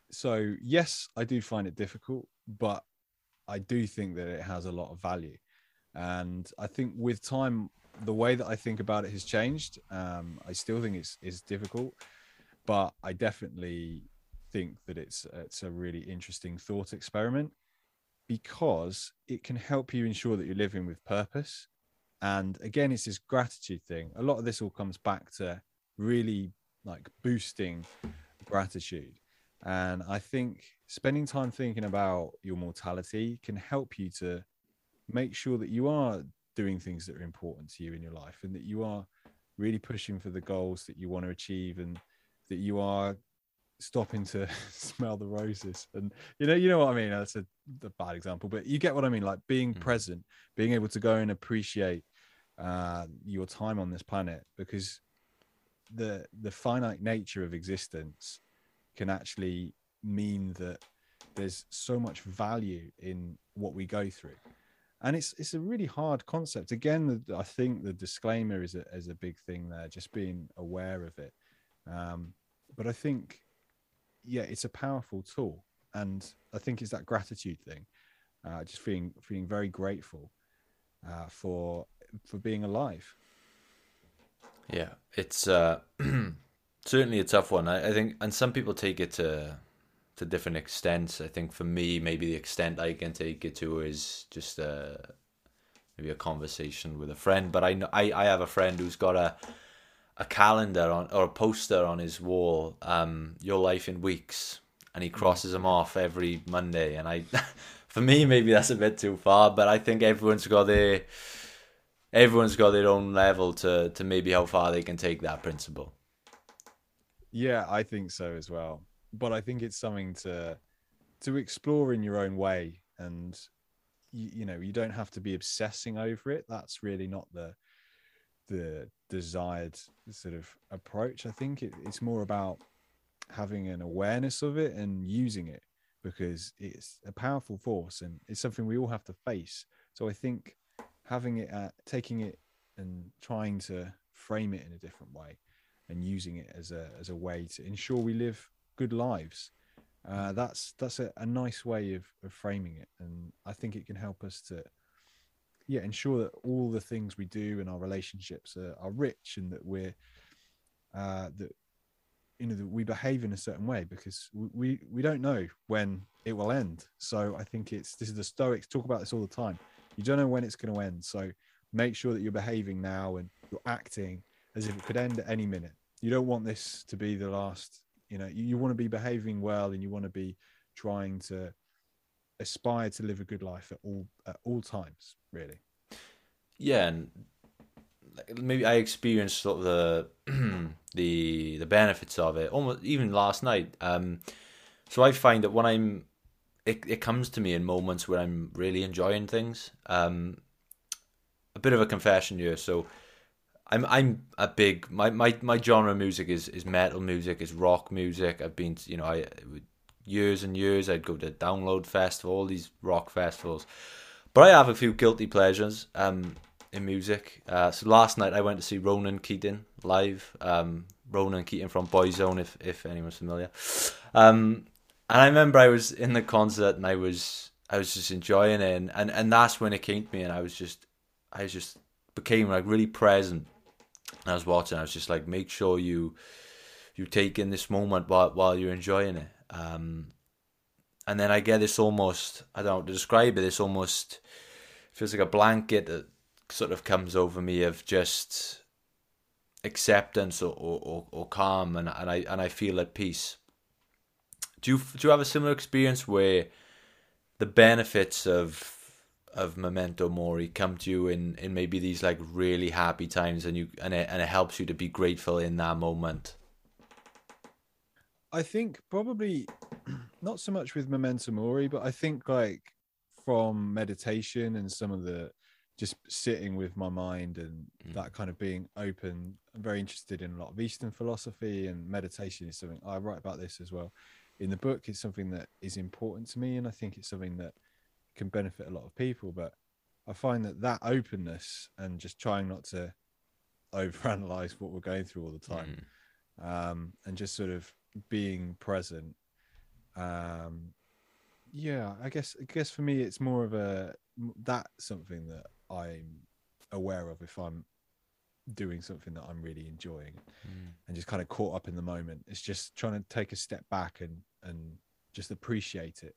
So yes i do find it difficult but I do think that it has a lot of value. And I think with time, the way that I think about it has changed. Um, I still think it's it's difficult, but I definitely think that it's it's a really interesting thought experiment because it can help you ensure that you're living with purpose. And again, it's this gratitude thing. A lot of this all comes back to really like boosting gratitude. And I think spending time thinking about your mortality can help you to make sure that you are doing things that are important to you in your life and that you are really pushing for the goals that you want to achieve and that you are stopping to (laughs) smell the roses and you know you know what i mean that's a, a bad example but you get what i mean like being mm-hmm. present being able to go and appreciate uh, your time on this planet because the the finite nature of existence can actually mean that there's so much value in what we go through. And it's it's a really hard concept. Again i think the disclaimer is a, is a big thing there just being aware of it. Um, but i think yeah it's a powerful tool. And i think it's that gratitude thing uh, just feeling feeling very grateful uh, for for being alive. Yeah it's uh (clears throat) certainly a tough one I, I think and some people take it to to different extents. I think for me, maybe the extent I can take it to is just a uh, maybe a conversation with a friend. But I I, I have a friend who's got a a calendar on or a poster on his wall, um, your life in weeks, and he crosses them off every Monday. And I, (laughs) for me, maybe that's a bit too far, but I think everyone's got their everyone's got their own level to to maybe how far they can take that principle. Yeah, I think so as well but I think it's something to to explore in your own way, and you, you know you don't have to be obsessing over it. That's really not the the desired sort of approach. I think it, it's more about having an awareness of it and using it because it's a powerful force and it's something we all have to face. So I think having it, at, taking it, and trying to frame it in a different way and using it as a as a way to ensure we live good lives. Uh, that's that's a, a nice way of, of framing it, and I think it can help us to, yeah, ensure that all the things we do in our relationships are, are rich, and that we're uh, that you know that we behave in a certain way because we, we we don't know when it will end. So I think it's this is the Stoics talk about this all the time. You don't know when it's going to end, so make sure that you're behaving now and you're acting as if it could end at any minute. You don't want this to be the last you know you, you want to be behaving well and you want to be trying to aspire to live a good life at all at all times really yeah and maybe i experienced sort of the (clears throat) the the benefits of it almost even last night um so i find that when i'm it, it comes to me in moments where i'm really enjoying things um a bit of a confession here so I'm I'm a big my, my, my genre of music is, is metal music, is rock music. I've been you know I years and years I'd go to Download Festival, all these rock festivals, but I have a few guilty pleasures um in music. Uh, so last night I went to see Ronan Keating live. Um, Ronan Keating from Boyzone, if if anyone's familiar. Um, and I remember I was in the concert and I was I was just enjoying it, and, and, and that's when it came to me, and I was just I just became like really present I was watching, I was just like, make sure you you take in this moment while while you're enjoying it. Um, and then I get this almost, I don't know to describe it. This almost feels like a blanket that sort of comes over me of just acceptance or, or, or calm and, and I and I feel at peace. Do you do you have a similar experience where the benefits of of memento mori come to you in, in maybe these like really happy times and you and it and it helps you to be grateful in that moment? I think probably (clears throat) not so much with memento mori, but I think like from meditation and some of the just sitting with my mind and Mm. that kind of being open. I'm very interested in a lot of Eastern philosophy and meditation is something I write about this as well. In the book, it's something that is important to me, and I think it's something that can benefit a lot of people. But I find that that openness and just trying not to overanalyze what we're going through all the time, um, and just sort of being present. Um, yeah, I guess I guess for me, it's more of a that's something that I'm aware of if I'm doing something that I'm really enjoying and just kind of caught up in the moment. It's just trying to take a step back and and just appreciate it.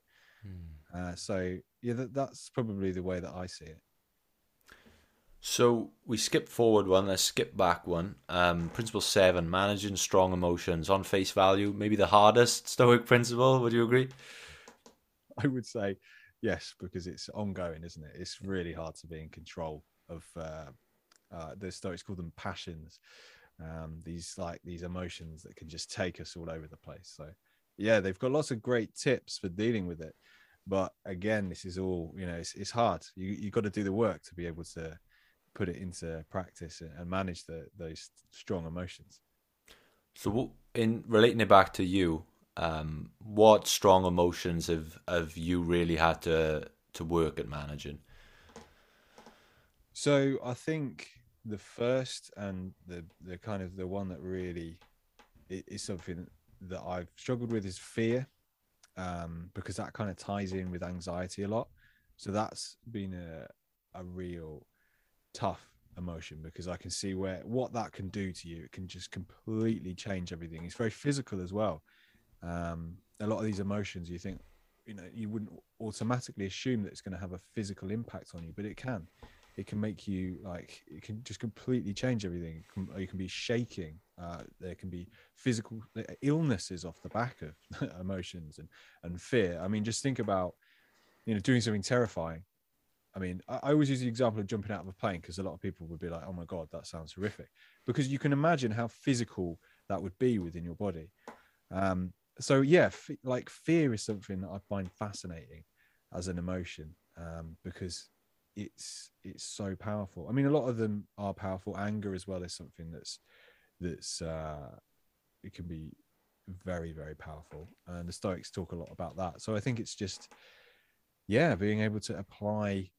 Uh, so yeah, that, that's probably the way that I see it. So we skip forward one, let's skip back one. Um, principle seven, managing strong emotions on face value, maybe the hardest (laughs) Stoic principle. Would you agree? I would say yes, because it's ongoing, isn't it? It's really hard to be in control of uh, uh, the Stoics call them passions. Um, these like these emotions that can just take us all over the place. So yeah, they've got lots of great tips for dealing with it. But again, this is all you know. It's, it's hard. You you got to do the work to be able to put it into practice and manage the those strong emotions. So in relating it back to you, um, what strong emotions have have you really had to to work at managing? So I think the first and the the kind of the one that really is something that I've struggled with is fear, um, because that kind of ties in with anxiety a lot. So that's been a a real tough emotion because I can see where what that can do to you. It can just completely change everything. It's very physical as well. Um, a lot of these emotions, you think, you know, you wouldn't automatically assume that it's going to have a physical impact on you, but it can. It can make you like it can just completely change everything. You can be shaking. Uh, there can be physical illnesses off the back of (laughs) emotions and and fear. I mean, just think about you know doing something terrifying I mean, I, I always use the example of jumping out of a plane because a lot of people would be like, "Oh my god, that sounds horrific," because you can imagine how physical that would be within your body. Um, so yeah, f- like fear is something that I find fascinating as an emotion um, because it's it's so powerful. I mean, a lot of them are powerful. Anger as well is something that's that's uh, it can be very very powerful, and the Stoics talk a lot about that. So I think it's just yeah, being able to apply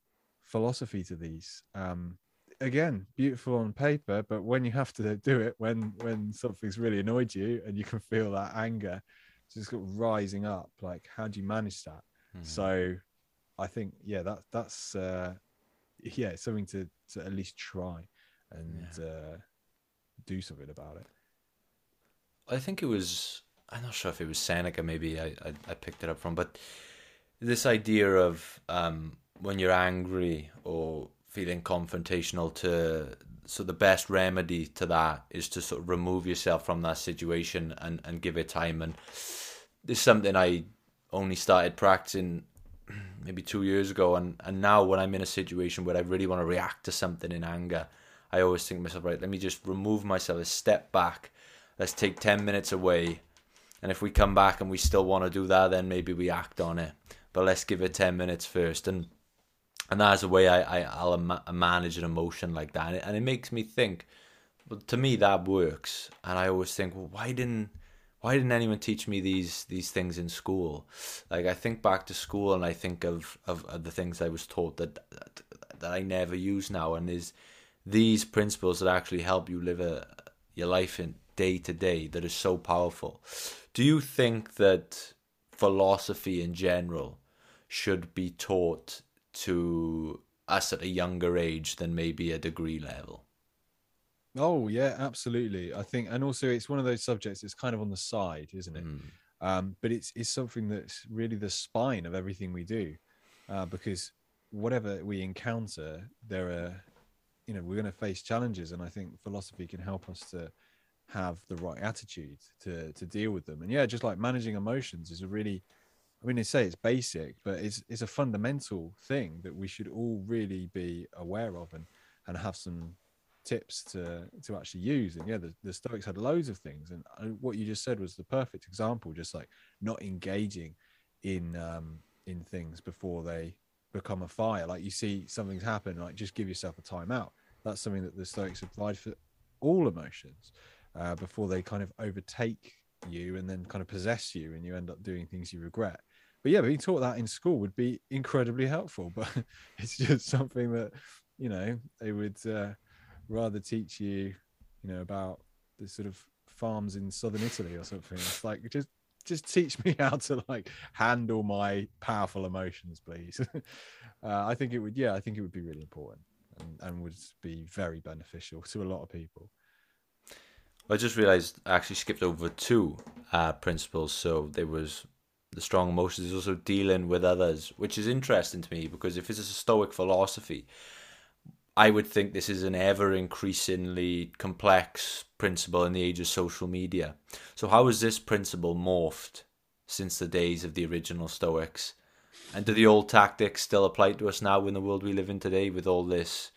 philosophy to these. Um, again, beautiful on paper, but when you have to do it, when when something's really annoyed you and you can feel that anger just got rising up, like how do you manage that? So, I think yeah, that that's uh, yeah, something to to at least try and uh, do something about it. I think it was. I'm not sure if it was Seneca. Maybe I, I, I picked it up from, but this idea of um, when you're angry or feeling confrontational to so the best remedy to that is to sort of remove yourself from that situation and, and give it time and this is something I only started practicing (clears throat) maybe two years ago and, and now when I'm in a situation where I really want to react to something in anger I always think myself right let me just remove myself a step back let's take 10 minutes away and if we come back and we still want to do that then maybe we act on it but let's give it 10 minutes first and and that's the way I, I I'll ma- manage an emotion like that and it, and it makes me think well to me that works and I always think well why didn't why didn't anyone teach me these these things in school like I think back to school and I think of of, of the things I was taught that, that that I never use now and is these principles that actually help you live a your life in day to day that is so powerful do you think that philosophy in general should be taught to us at a younger age than maybe a degree level. Oh yeah, absolutely. I think, and also it's one of those subjects. It's kind of on the side, isn't it? Mm. Um, but it's it's something that's really the spine of everything we do, uh, because whatever we encounter, there are you know we're going to face challenges and i think philosophy can help us to have the right attitude to to deal with them and yeah just like managing emotions is a really i mean they say it's basic but it's it's a fundamental thing that we should all really be aware of and and have some tips to to actually use. And yeah the, the stoics had loads of things. And uh, what you just said was the perfect example just like not engaging in um in things before they become a fire. Like you see something's happen like just give yourself a timeout that's something that the stoics applied for all emotions uh, before they kind of overtake you and then kind of possess you and you end up doing things you regret. But yeah being taught that in school would be incredibly helpful (laughs) but it's just something that you know they would uh, rather teach you you know about the sort of farms in southern italy or something. It's like just just teach me (laughs) how to like handle my powerful emotions please. (laughs) Uh, i think it would yeah i think it would be really important and, and would be very beneficial to a lot of people. I just realized I actually skipped over two uh, principles. So there was the strong emotions, there's also dealing with others, which is interesting to me because if it's a Stoic philosophy, I would think this is an ever increasingly complex principle in the age of social media. So, how has this principle morphed since the days of the original Stoics? And do the old tactics still apply to us now in the world we live in today with all this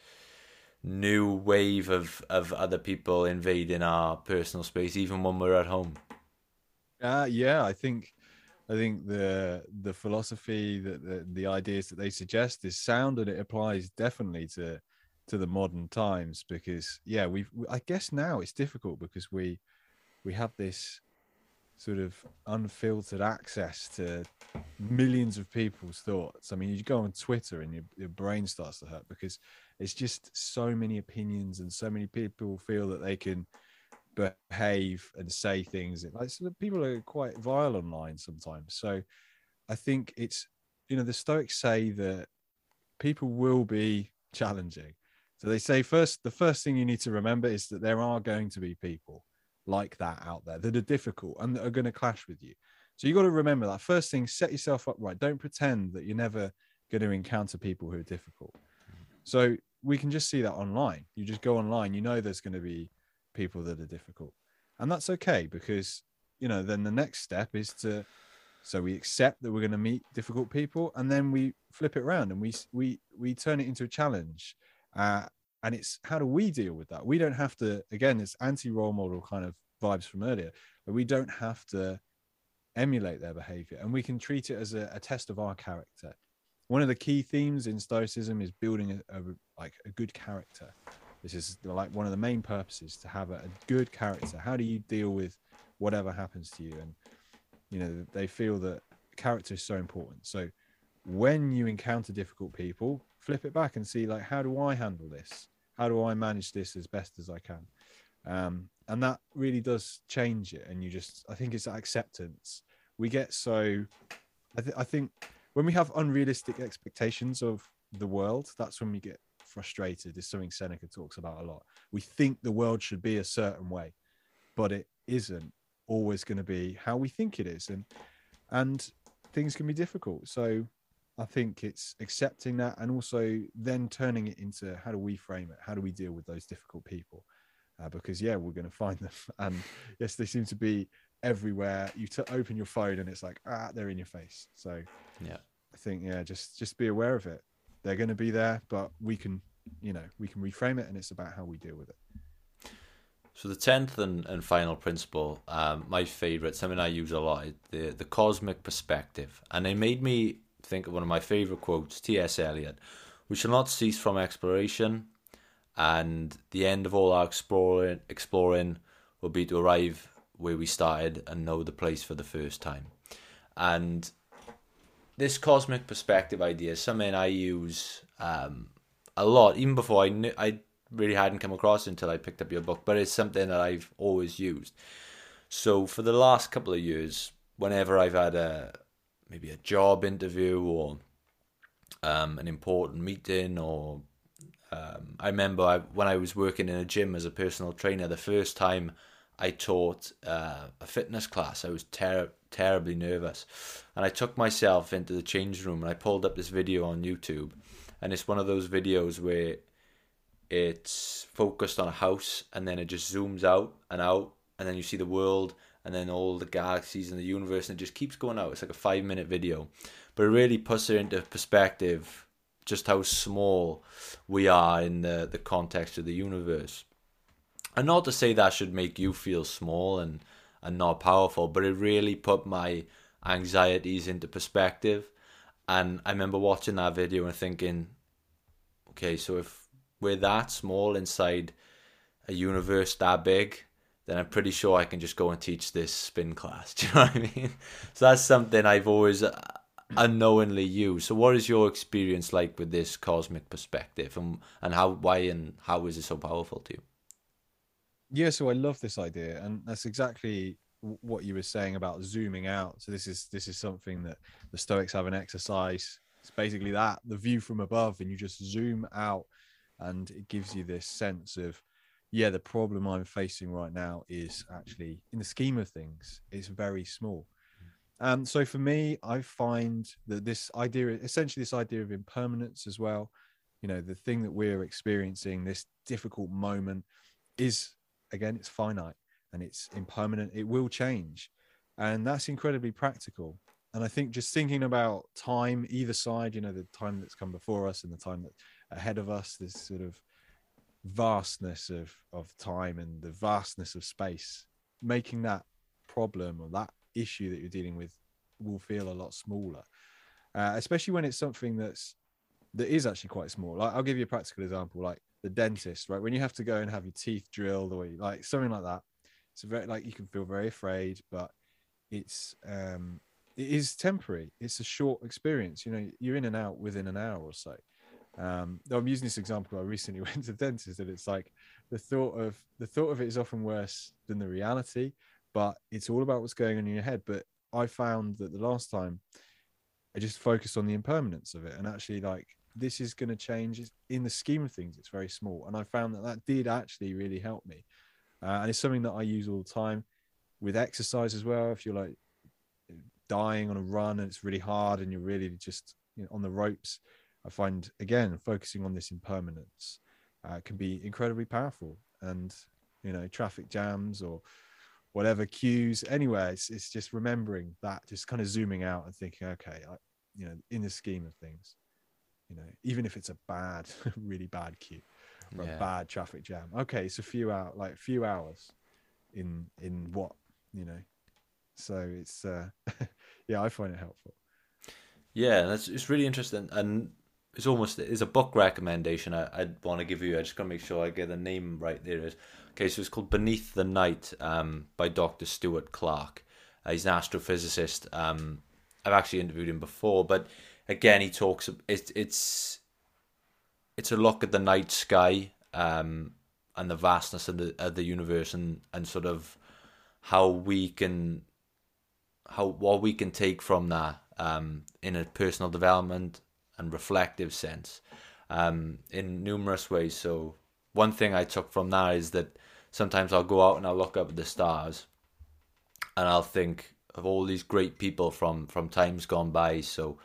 new wave of, of other people invading our personal space, even when we're at home? Uh, yeah, I think I think the the philosophy that the, the ideas that they suggest is sound and it applies definitely to to the modern times because yeah we've I guess now it's difficult because we we have this sort of unfiltered access to millions of people's thoughts. I mean, you go on Twitter and your, your brain starts to hurt because it's just so many opinions and so many people feel that they can behave and say things. Like so people are quite vile online sometimes. So i think it's you know the stoics say that people will be challenging so they say first the first thing you need to remember is that there are going to be people like that out there that are difficult and that are going to clash with you. So you got to remember that first thing set yourself up right. Don't pretend that you're never going to encounter people who are difficult. So we can just see that online. You just go online you know there's going to be people that are difficult. And that's okay because you know then the next step is to so we accept that we're going to meet difficult people and then we flip it around and we we we turn it into a challenge uh, and it's how do we deal with that we don't have to again it's anti role model kind of vibes from earlier but we don't have to emulate their behavior and we can treat it as a, a test of our character one of the key themes in stoicism is building a, a like a good character this is like one of the main purposes to have a, a good character. How do you deal with whatever happens to you? And you know, they feel that character is so important. So when you encounter difficult people, flip it back and see like, how do I handle this? How do I manage this as best as I can? Um, and that really does change it. And you just, I think it's acceptance. We get so, I, th- I think when we have unrealistic expectations of the world, that's when we get frustrated is something Seneca talks about a lot. We think the world should be a certain way, but it isn't always going to be how we think it is, and and things can be difficult. So I think it's accepting that and also then turning it into how do we frame it? How do we deal with those difficult people? Uh, because yeah, we're going (laughs) to find them, and yes, they seem to be everywhere. You t- open your phone and it's like ah, they're in your face. So yeah, I think yeah, just just be aware of it they're going to be there, but we can, you know, we can reframe it, and it's about how we deal with it. So the tenth and, and final principle, um, my favorite, something I use a lot, the the cosmic perspective, and it made me think of one of my favorite quotes, T.S. Eliot: "We shall not cease from exploration, and the end of all our exploring exploring will be to arrive where we started and know the place for the first time." And this cosmic perspective idea is something I use um, a lot, even before I knew I really hadn't come across until I picked up your book. But it's something that I've always used. So for the last couple of years, whenever I've had a maybe a job interview or um, an important meeting, or um, I remember I, when I was working in a gym as a personal trainer, the first time I taught uh, a fitness class, I was ter- terribly nervous. And I took myself into the change room and I pulled up this video on YouTube. And it's one of those videos where it's focused on a house and then it just zooms out and out and then you see the world and then all the galaxies and the universe and it just keeps going out. It's like a five minute video. But it really puts it into perspective just how small we are in the, the context of the universe. And not to say that should make you feel small and, and not powerful, but it really put my anxieties into perspective. And I remember watching that video and thinking, okay, so if we're that small inside a universe that big, then I'm pretty sure I can just go and teach this spin class. (laughs) Do you know what I mean? So that's something I've always uh, unknowingly used. So what is your experience like with this cosmic perspective, and and how why and how is it so powerful to you? Yeah, so I love this idea, and that's exactly what you were saying about zooming out. So this is this is something that the Stoics have an exercise. It's basically that the view from above, and you just zoom out, and it gives you this sense of yeah, the problem I'm facing right now is actually, in the scheme of things, it's very small. Um, so for me, I find that this idea, essentially, this idea of impermanence as well, you know, the thing that we're experiencing, this difficult moment, is again, it's finite and it's impermanent. It will change, and that's incredibly practical. And I think just thinking about time, either side, you know, the time that's come before us and the time that ahead of us, this sort of vastness of of time and the vastness of space making that problem or that issue that you're dealing with will feel a lot smaller. Uh, especially when it's something that's that is actually quite small. Like, i'll give you a practical example like the dentist right? When you have to go and have your teeth drilled or you, like something like that it's very like you can feel very afraid but it's um it is temporary. It's a short experience you know you're in and out within an hour or so um i'm using this example i recently (laughs) went to the dentist and it's like the thought of the thought of it is often worse than the reality but it's all about what's going on in your head. But i found that the last time i just focused on the impermanence of it. And actually like this is going to change in the scheme of things it's very small. And i found that that did actually really help me. Uh, and it's something that i use all the time with exercise as well. If you're like dying on a run and it's really hard and you're really just you know, on the ropes I find again focusing on this impermanence uh, can be incredibly powerful. And you know, traffic jams or whatever queues, anywhere, it's, it's just remembering that, just kind of zooming out and thinking, okay, I, you know, in the scheme of things, you know, even if it's a bad, (laughs) really bad queue or yeah. a bad traffic jam, okay, it's a few out, like a few hours in in what you know. So it's uh, (laughs) yeah, I find it helpful. Yeah, that's it's really interesting, and it's almost it's a book recommendation I, I'd want to give you. I just gotta make sure I get the name right. There is. Okay, so it's called Beneath the Night um, by Dr. Stuart Clark. Uh, he's an astrophysicist. Um, I've actually interviewed him before, but again, he talks. It's it's it's a look at the night sky um, and the vastness of the of the universe, and and sort of how we can how what we can take from that um, in a personal development and reflective sense um, in numerous ways. So one thing I took from that is that sometimes I'll go out and I'll look up at the stars and I'll think of all these great people from from times gone by. So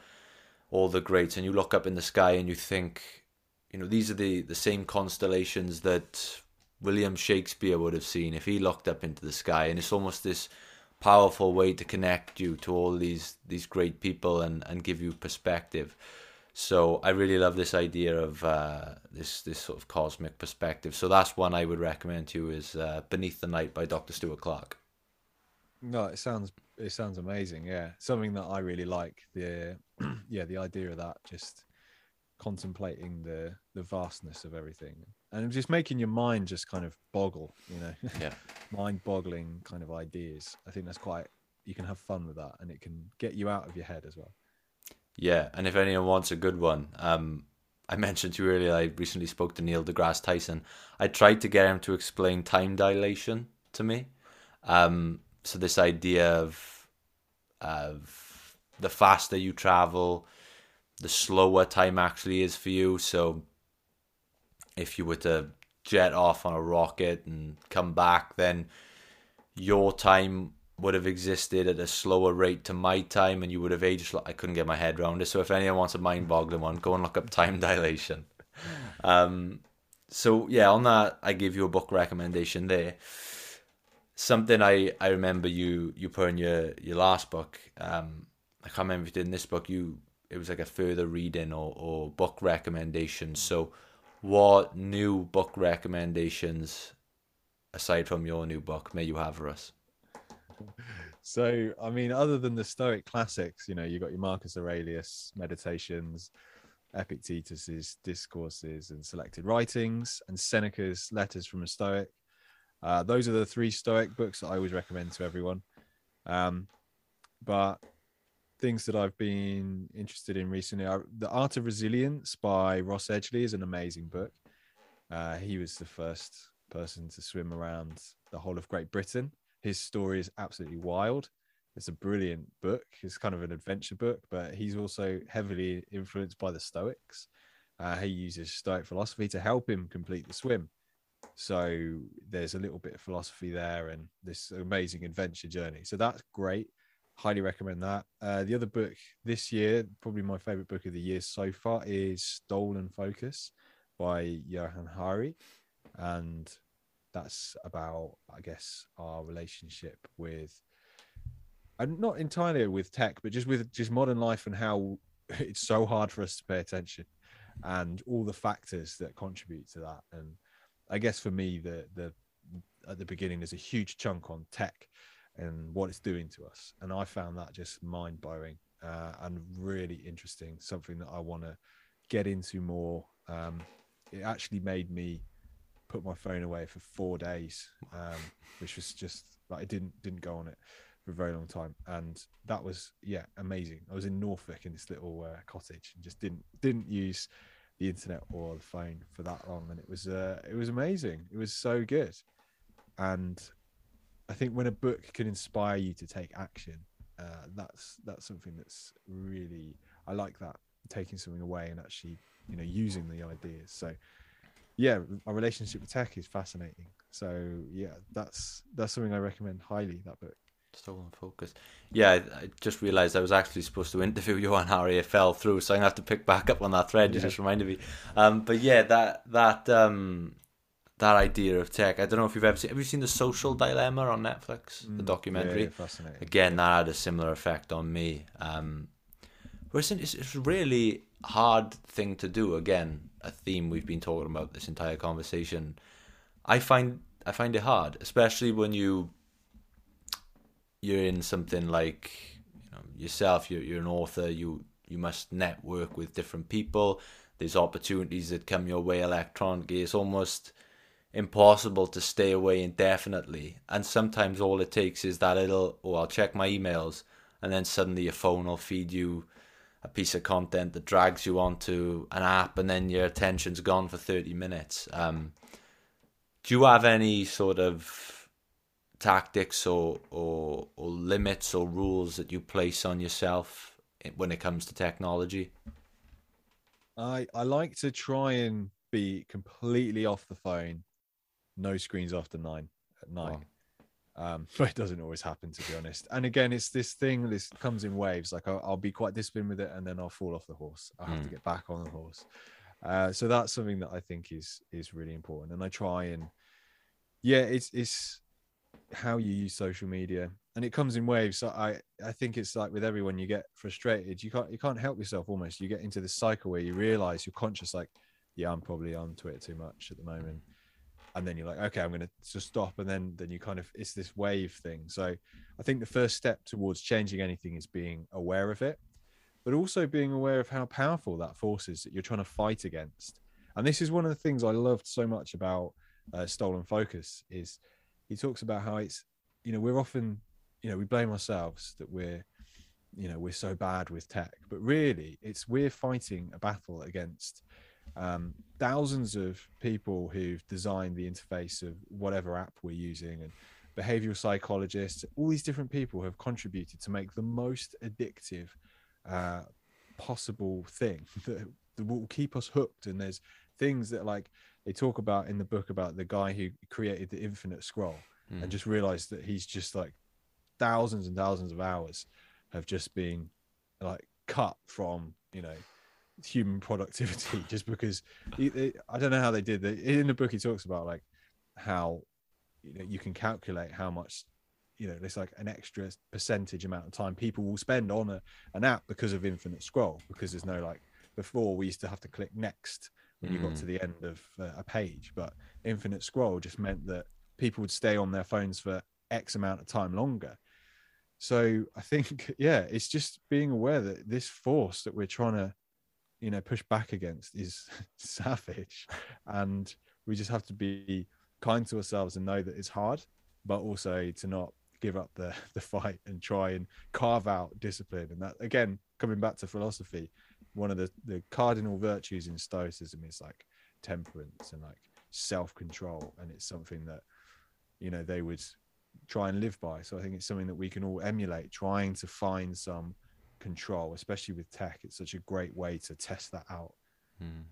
all the greats, and you look up in the sky and you think, you know, these are the the same constellations that William Shakespeare would have seen if he looked up into the sky, and it's almost this powerful way to connect you to all these these great people and and give you perspective. So I really love this idea of uh, this this sort of cosmic perspective. So that's one I would recommend to you is uh, Beneath the Night by Dr. Stuart Clark. No, it sounds it sounds amazing. Yeah, something that I really like. The (clears throat) yeah, the idea of that just contemplating the the vastness of everything and just making your mind just kind of boggle you know (laughs) yeah mind boggling kind of ideas i think that's quite you can have fun with that and it can get you out of your head as well yeah, and if anyone wants a good one, um, I (laughs) mentioned to you earlier, I recently spoke to Neil deGrasse Tyson. I tried to get him to explain time dilation to me. Um, so this idea of of the faster you travel, the slower time actually is for you. So if you were to jet off on a rocket and come back, then your time would have existed at a slower rate to my time and you would have aged I couldn't get my head around it. So if anyone wants a mind boggling one, go and look up time (laughs) dilation. Um, so yeah, on that, I give you a book recommendation there. Something I, I remember you you put in your your last book. Um, I can't remember if you did in this book. You it was like a further reading or, or book recommendations. So, what new book recommendations aside from your new book may you have for us? So, I mean, other than the Stoic classics, you know, you got your Marcus Aurelius Meditations, Epictetus's Discourses and Selected Writings, and Seneca's Letters from a Stoic. Uh, those are the three Stoic books that I always recommend to everyone. Um, but things that I've been interested in recently are The Art of Resilience by Ross Edgley is an amazing book. Uh, he was the first person to swim around the whole of Great Britain. His story is absolutely wild. It's a brilliant book. It's kind of an adventure book, but he's also heavily influenced by the Stoics. Uh, he uses Stoic philosophy to help him complete the swim. So there's a little bit of philosophy there and this amazing adventure journey. So that's great. Highly recommend that. Uh, the other book this year, probably my favorite book of the year so far, is Stolen Focus by Johann Hari. And that's about, I guess, our relationship with and not entirely with tech, but just with just modern life and how (laughs) it's so hard for us to pay attention and all the factors that contribute to that. And I guess for me, the the at the beginning there's a huge chunk on tech and what it's doing to us, and I found that just mind blowing uh, and really interesting. Something that I want to get into more. Um, it actually made me put my phone away for four days, um, which was just like I didn't didn't go on it for a very long time, and that was yeah amazing. I was in Norfolk in this little uh, cottage and just didn't didn't use the internet or the phone for that long, and it was uh, it was amazing. It was so good, and I think when a book can inspire you to take action, uh, that's that's something that's really I like that taking something away and actually you know using the ideas. So yeah, our relationship with tech is fascinating. So yeah, that's that's something I recommend highly. That book. Stolen Focus. Yeah, I, just realised I was actually supposed to interview Johann Hari. It fell through, so I'm gonna have to pick back up on that thread. You just reminded me. Um, but yeah, that that um, that idea of tech. I don't know if you've ever seen. Have you seen the Social Dilemma on Netflix? Mm, the documentary. Yeah, fascinating. Again, that had a similar effect on me. Um, it's, it's really hard thing to do. Again, a theme we've been talking about this entire conversation. I find I find it hard, especially when you you're in something like you know yourself you're, you're an author you you must network with different people there's opportunities that come your way electronically it's almost impossible to stay away indefinitely and sometimes all it takes is that little oh i'll check my emails and then suddenly your phone will feed you a piece of content that drags you onto an app and then your attention's gone for 30 minutes um, do you have any sort of tactics or, or or limits or rules that you place on yourself when it comes to technology? I I like to try and be completely off the phone, no screens after nine at night. Wow. Um, (laughs) but it doesn't always happen, to be honest. And again, it's this thing. This comes in waves. Like I'll, I'll be quite disciplined with it, and then I'll fall off the horse. I have mm. to get back on the horse. Uh, so that's something that I think is is really important. And I try and yeah, it's it's how you use social media and it comes in waves so i i think it's like with everyone you get frustrated you can't you can't help yourself almost you get into this cycle where you realize you're conscious like yeah i'm probably on twitter too much at the moment and then you're like okay i'm going to just stop and then then you kind of it's this wave thing. So i think the first step towards changing anything is being aware of it but also being aware of how powerful that force is that you're trying to fight against. And this is one of the things i loved so much about uh, stolen focus is he talks about how it's you know we're often you know we blame ourselves that we're you know we're so bad with tech but really it's we're fighting a battle against um, thousands of people who've designed the interface of whatever app we're using and behavioral psychologists all these different people have contributed to make the most addictive uh, possible thing (laughs) that, that will keep us hooked and there's things that like they talk about in the book about the guy who created the infinite scroll mm. and just realized that he's just like thousands and thousands of hours have just been like cut from you know human productivity (laughs) just because I don't know how they did. That. In the book, he talks about like how you know you can calculate how much you know there's like an extra percentage amount of time people will spend on a, an app because of infinite scroll because there's no like before we used to have to click next when you got to Mm. the end of uh, a page but infinite scroll just meant that people would stay on their phones for x amount of time longer so i think (laughs) yeah it's just being aware that this force that we're trying to you know push back against is (laughs) savage. And we just have to be kind to ourselves and know that it's hard but also to not give up the (laughs) the fight and try and carve out discipline. And that again coming back to philosophy one of the the cardinal virtues in stoicism is like temperance and like self-control. And it's something that you know they would try and live by. So i think it's something that we can all emulate trying to find some control especially with tech it's such a great way to test that out Mm.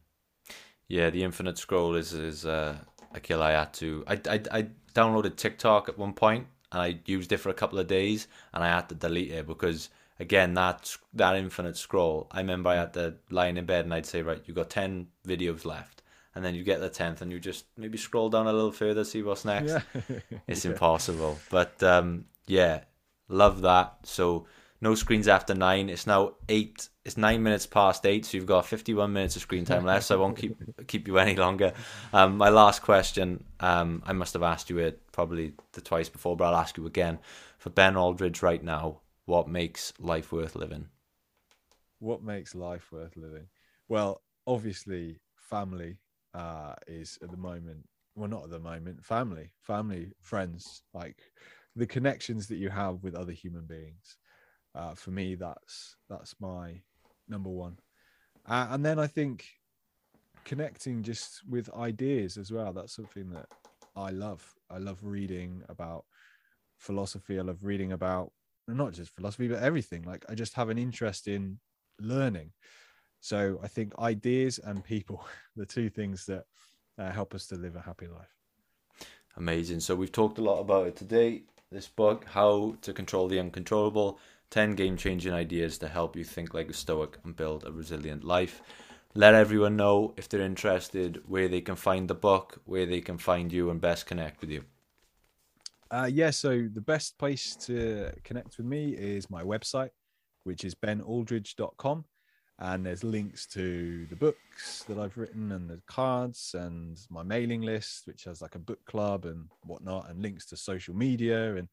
Yeah, the infinite scroll is is uh, a kill I had to. I, I I downloaded TikTok at one point and I used it for a couple of days and I had to delete it because again that that infinite scroll. I remember I had to lie in bed and I'd say right, you got ten videos left, and then you get the tenth and you just maybe scroll down a little further, see what's next. yeah (laughs) It's Yeah. impossible. But um, yeah, love that. So no screens after nine. It's now eight. It's nine minutes past eight. So you've got fifty-one minutes of screen time left. So I won't keep (laughs) keep you any longer. Um, my last question. Um, I must have asked you it probably the twice before, but I'll ask you again. For Ben Aldridge right now, what makes life worth living? what makes life worth living well obviously family uh is at the moment well not at the moment family family friends like the connections that you have with other human beings uh for me that's that's my number one. Uh, and then i think connecting just with ideas as well that's something that i love. I love reading about philosophy. I love reading about not just philosophy but everything. Like i just have an interest in learning. So i think ideas and people (laughs) the two things that uh, help us to live a happy life. Amazing. So we've talked a lot about it today. This book, How to Control the Uncontrollable, 10 game-changing ideas to help you think like a stoic and build a resilient life. Let everyone know if they're interested where they can find the book, where they can find you and best connect with you. uh yeah so the best place to connect with me is my website which is benaldridge.com and there's links to the books that I've written and the cards and my mailing list, which has like a book club and whatnot, and links to social media and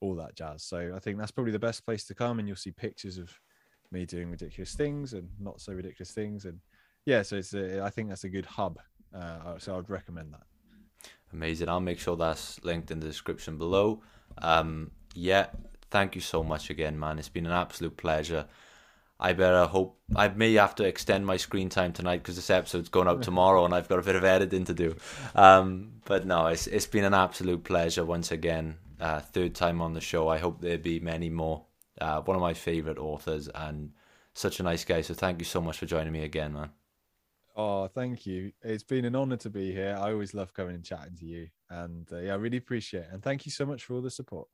all that jazz. So I think that's probably the best place to come, and you'll see pictures of me doing ridiculous things and not so ridiculous things, and yeah, so it's a, I think that's a good hub. Uh, so I'd recommend that. Amazing. I'll make sure that's linked in the description below. Um, yeah, thank you so much again, man. It's been an absolute pleasure. I better hope I may have to extend my screen time tonight because this episode's going out (laughs) tomorrow and I've got a bit of editing to do. Um, but no, it's it's been an absolute pleasure once again. Uh, third time on the show. I hope there be many more. Uh, one of my favorite authors and such a nice guy. So thank you so much for joining me again, man. Oh, thank you. It's been an honor to be here. I always love coming and chatting to you, and uh, yeah, I really appreciate it. And thank you so much for all the support.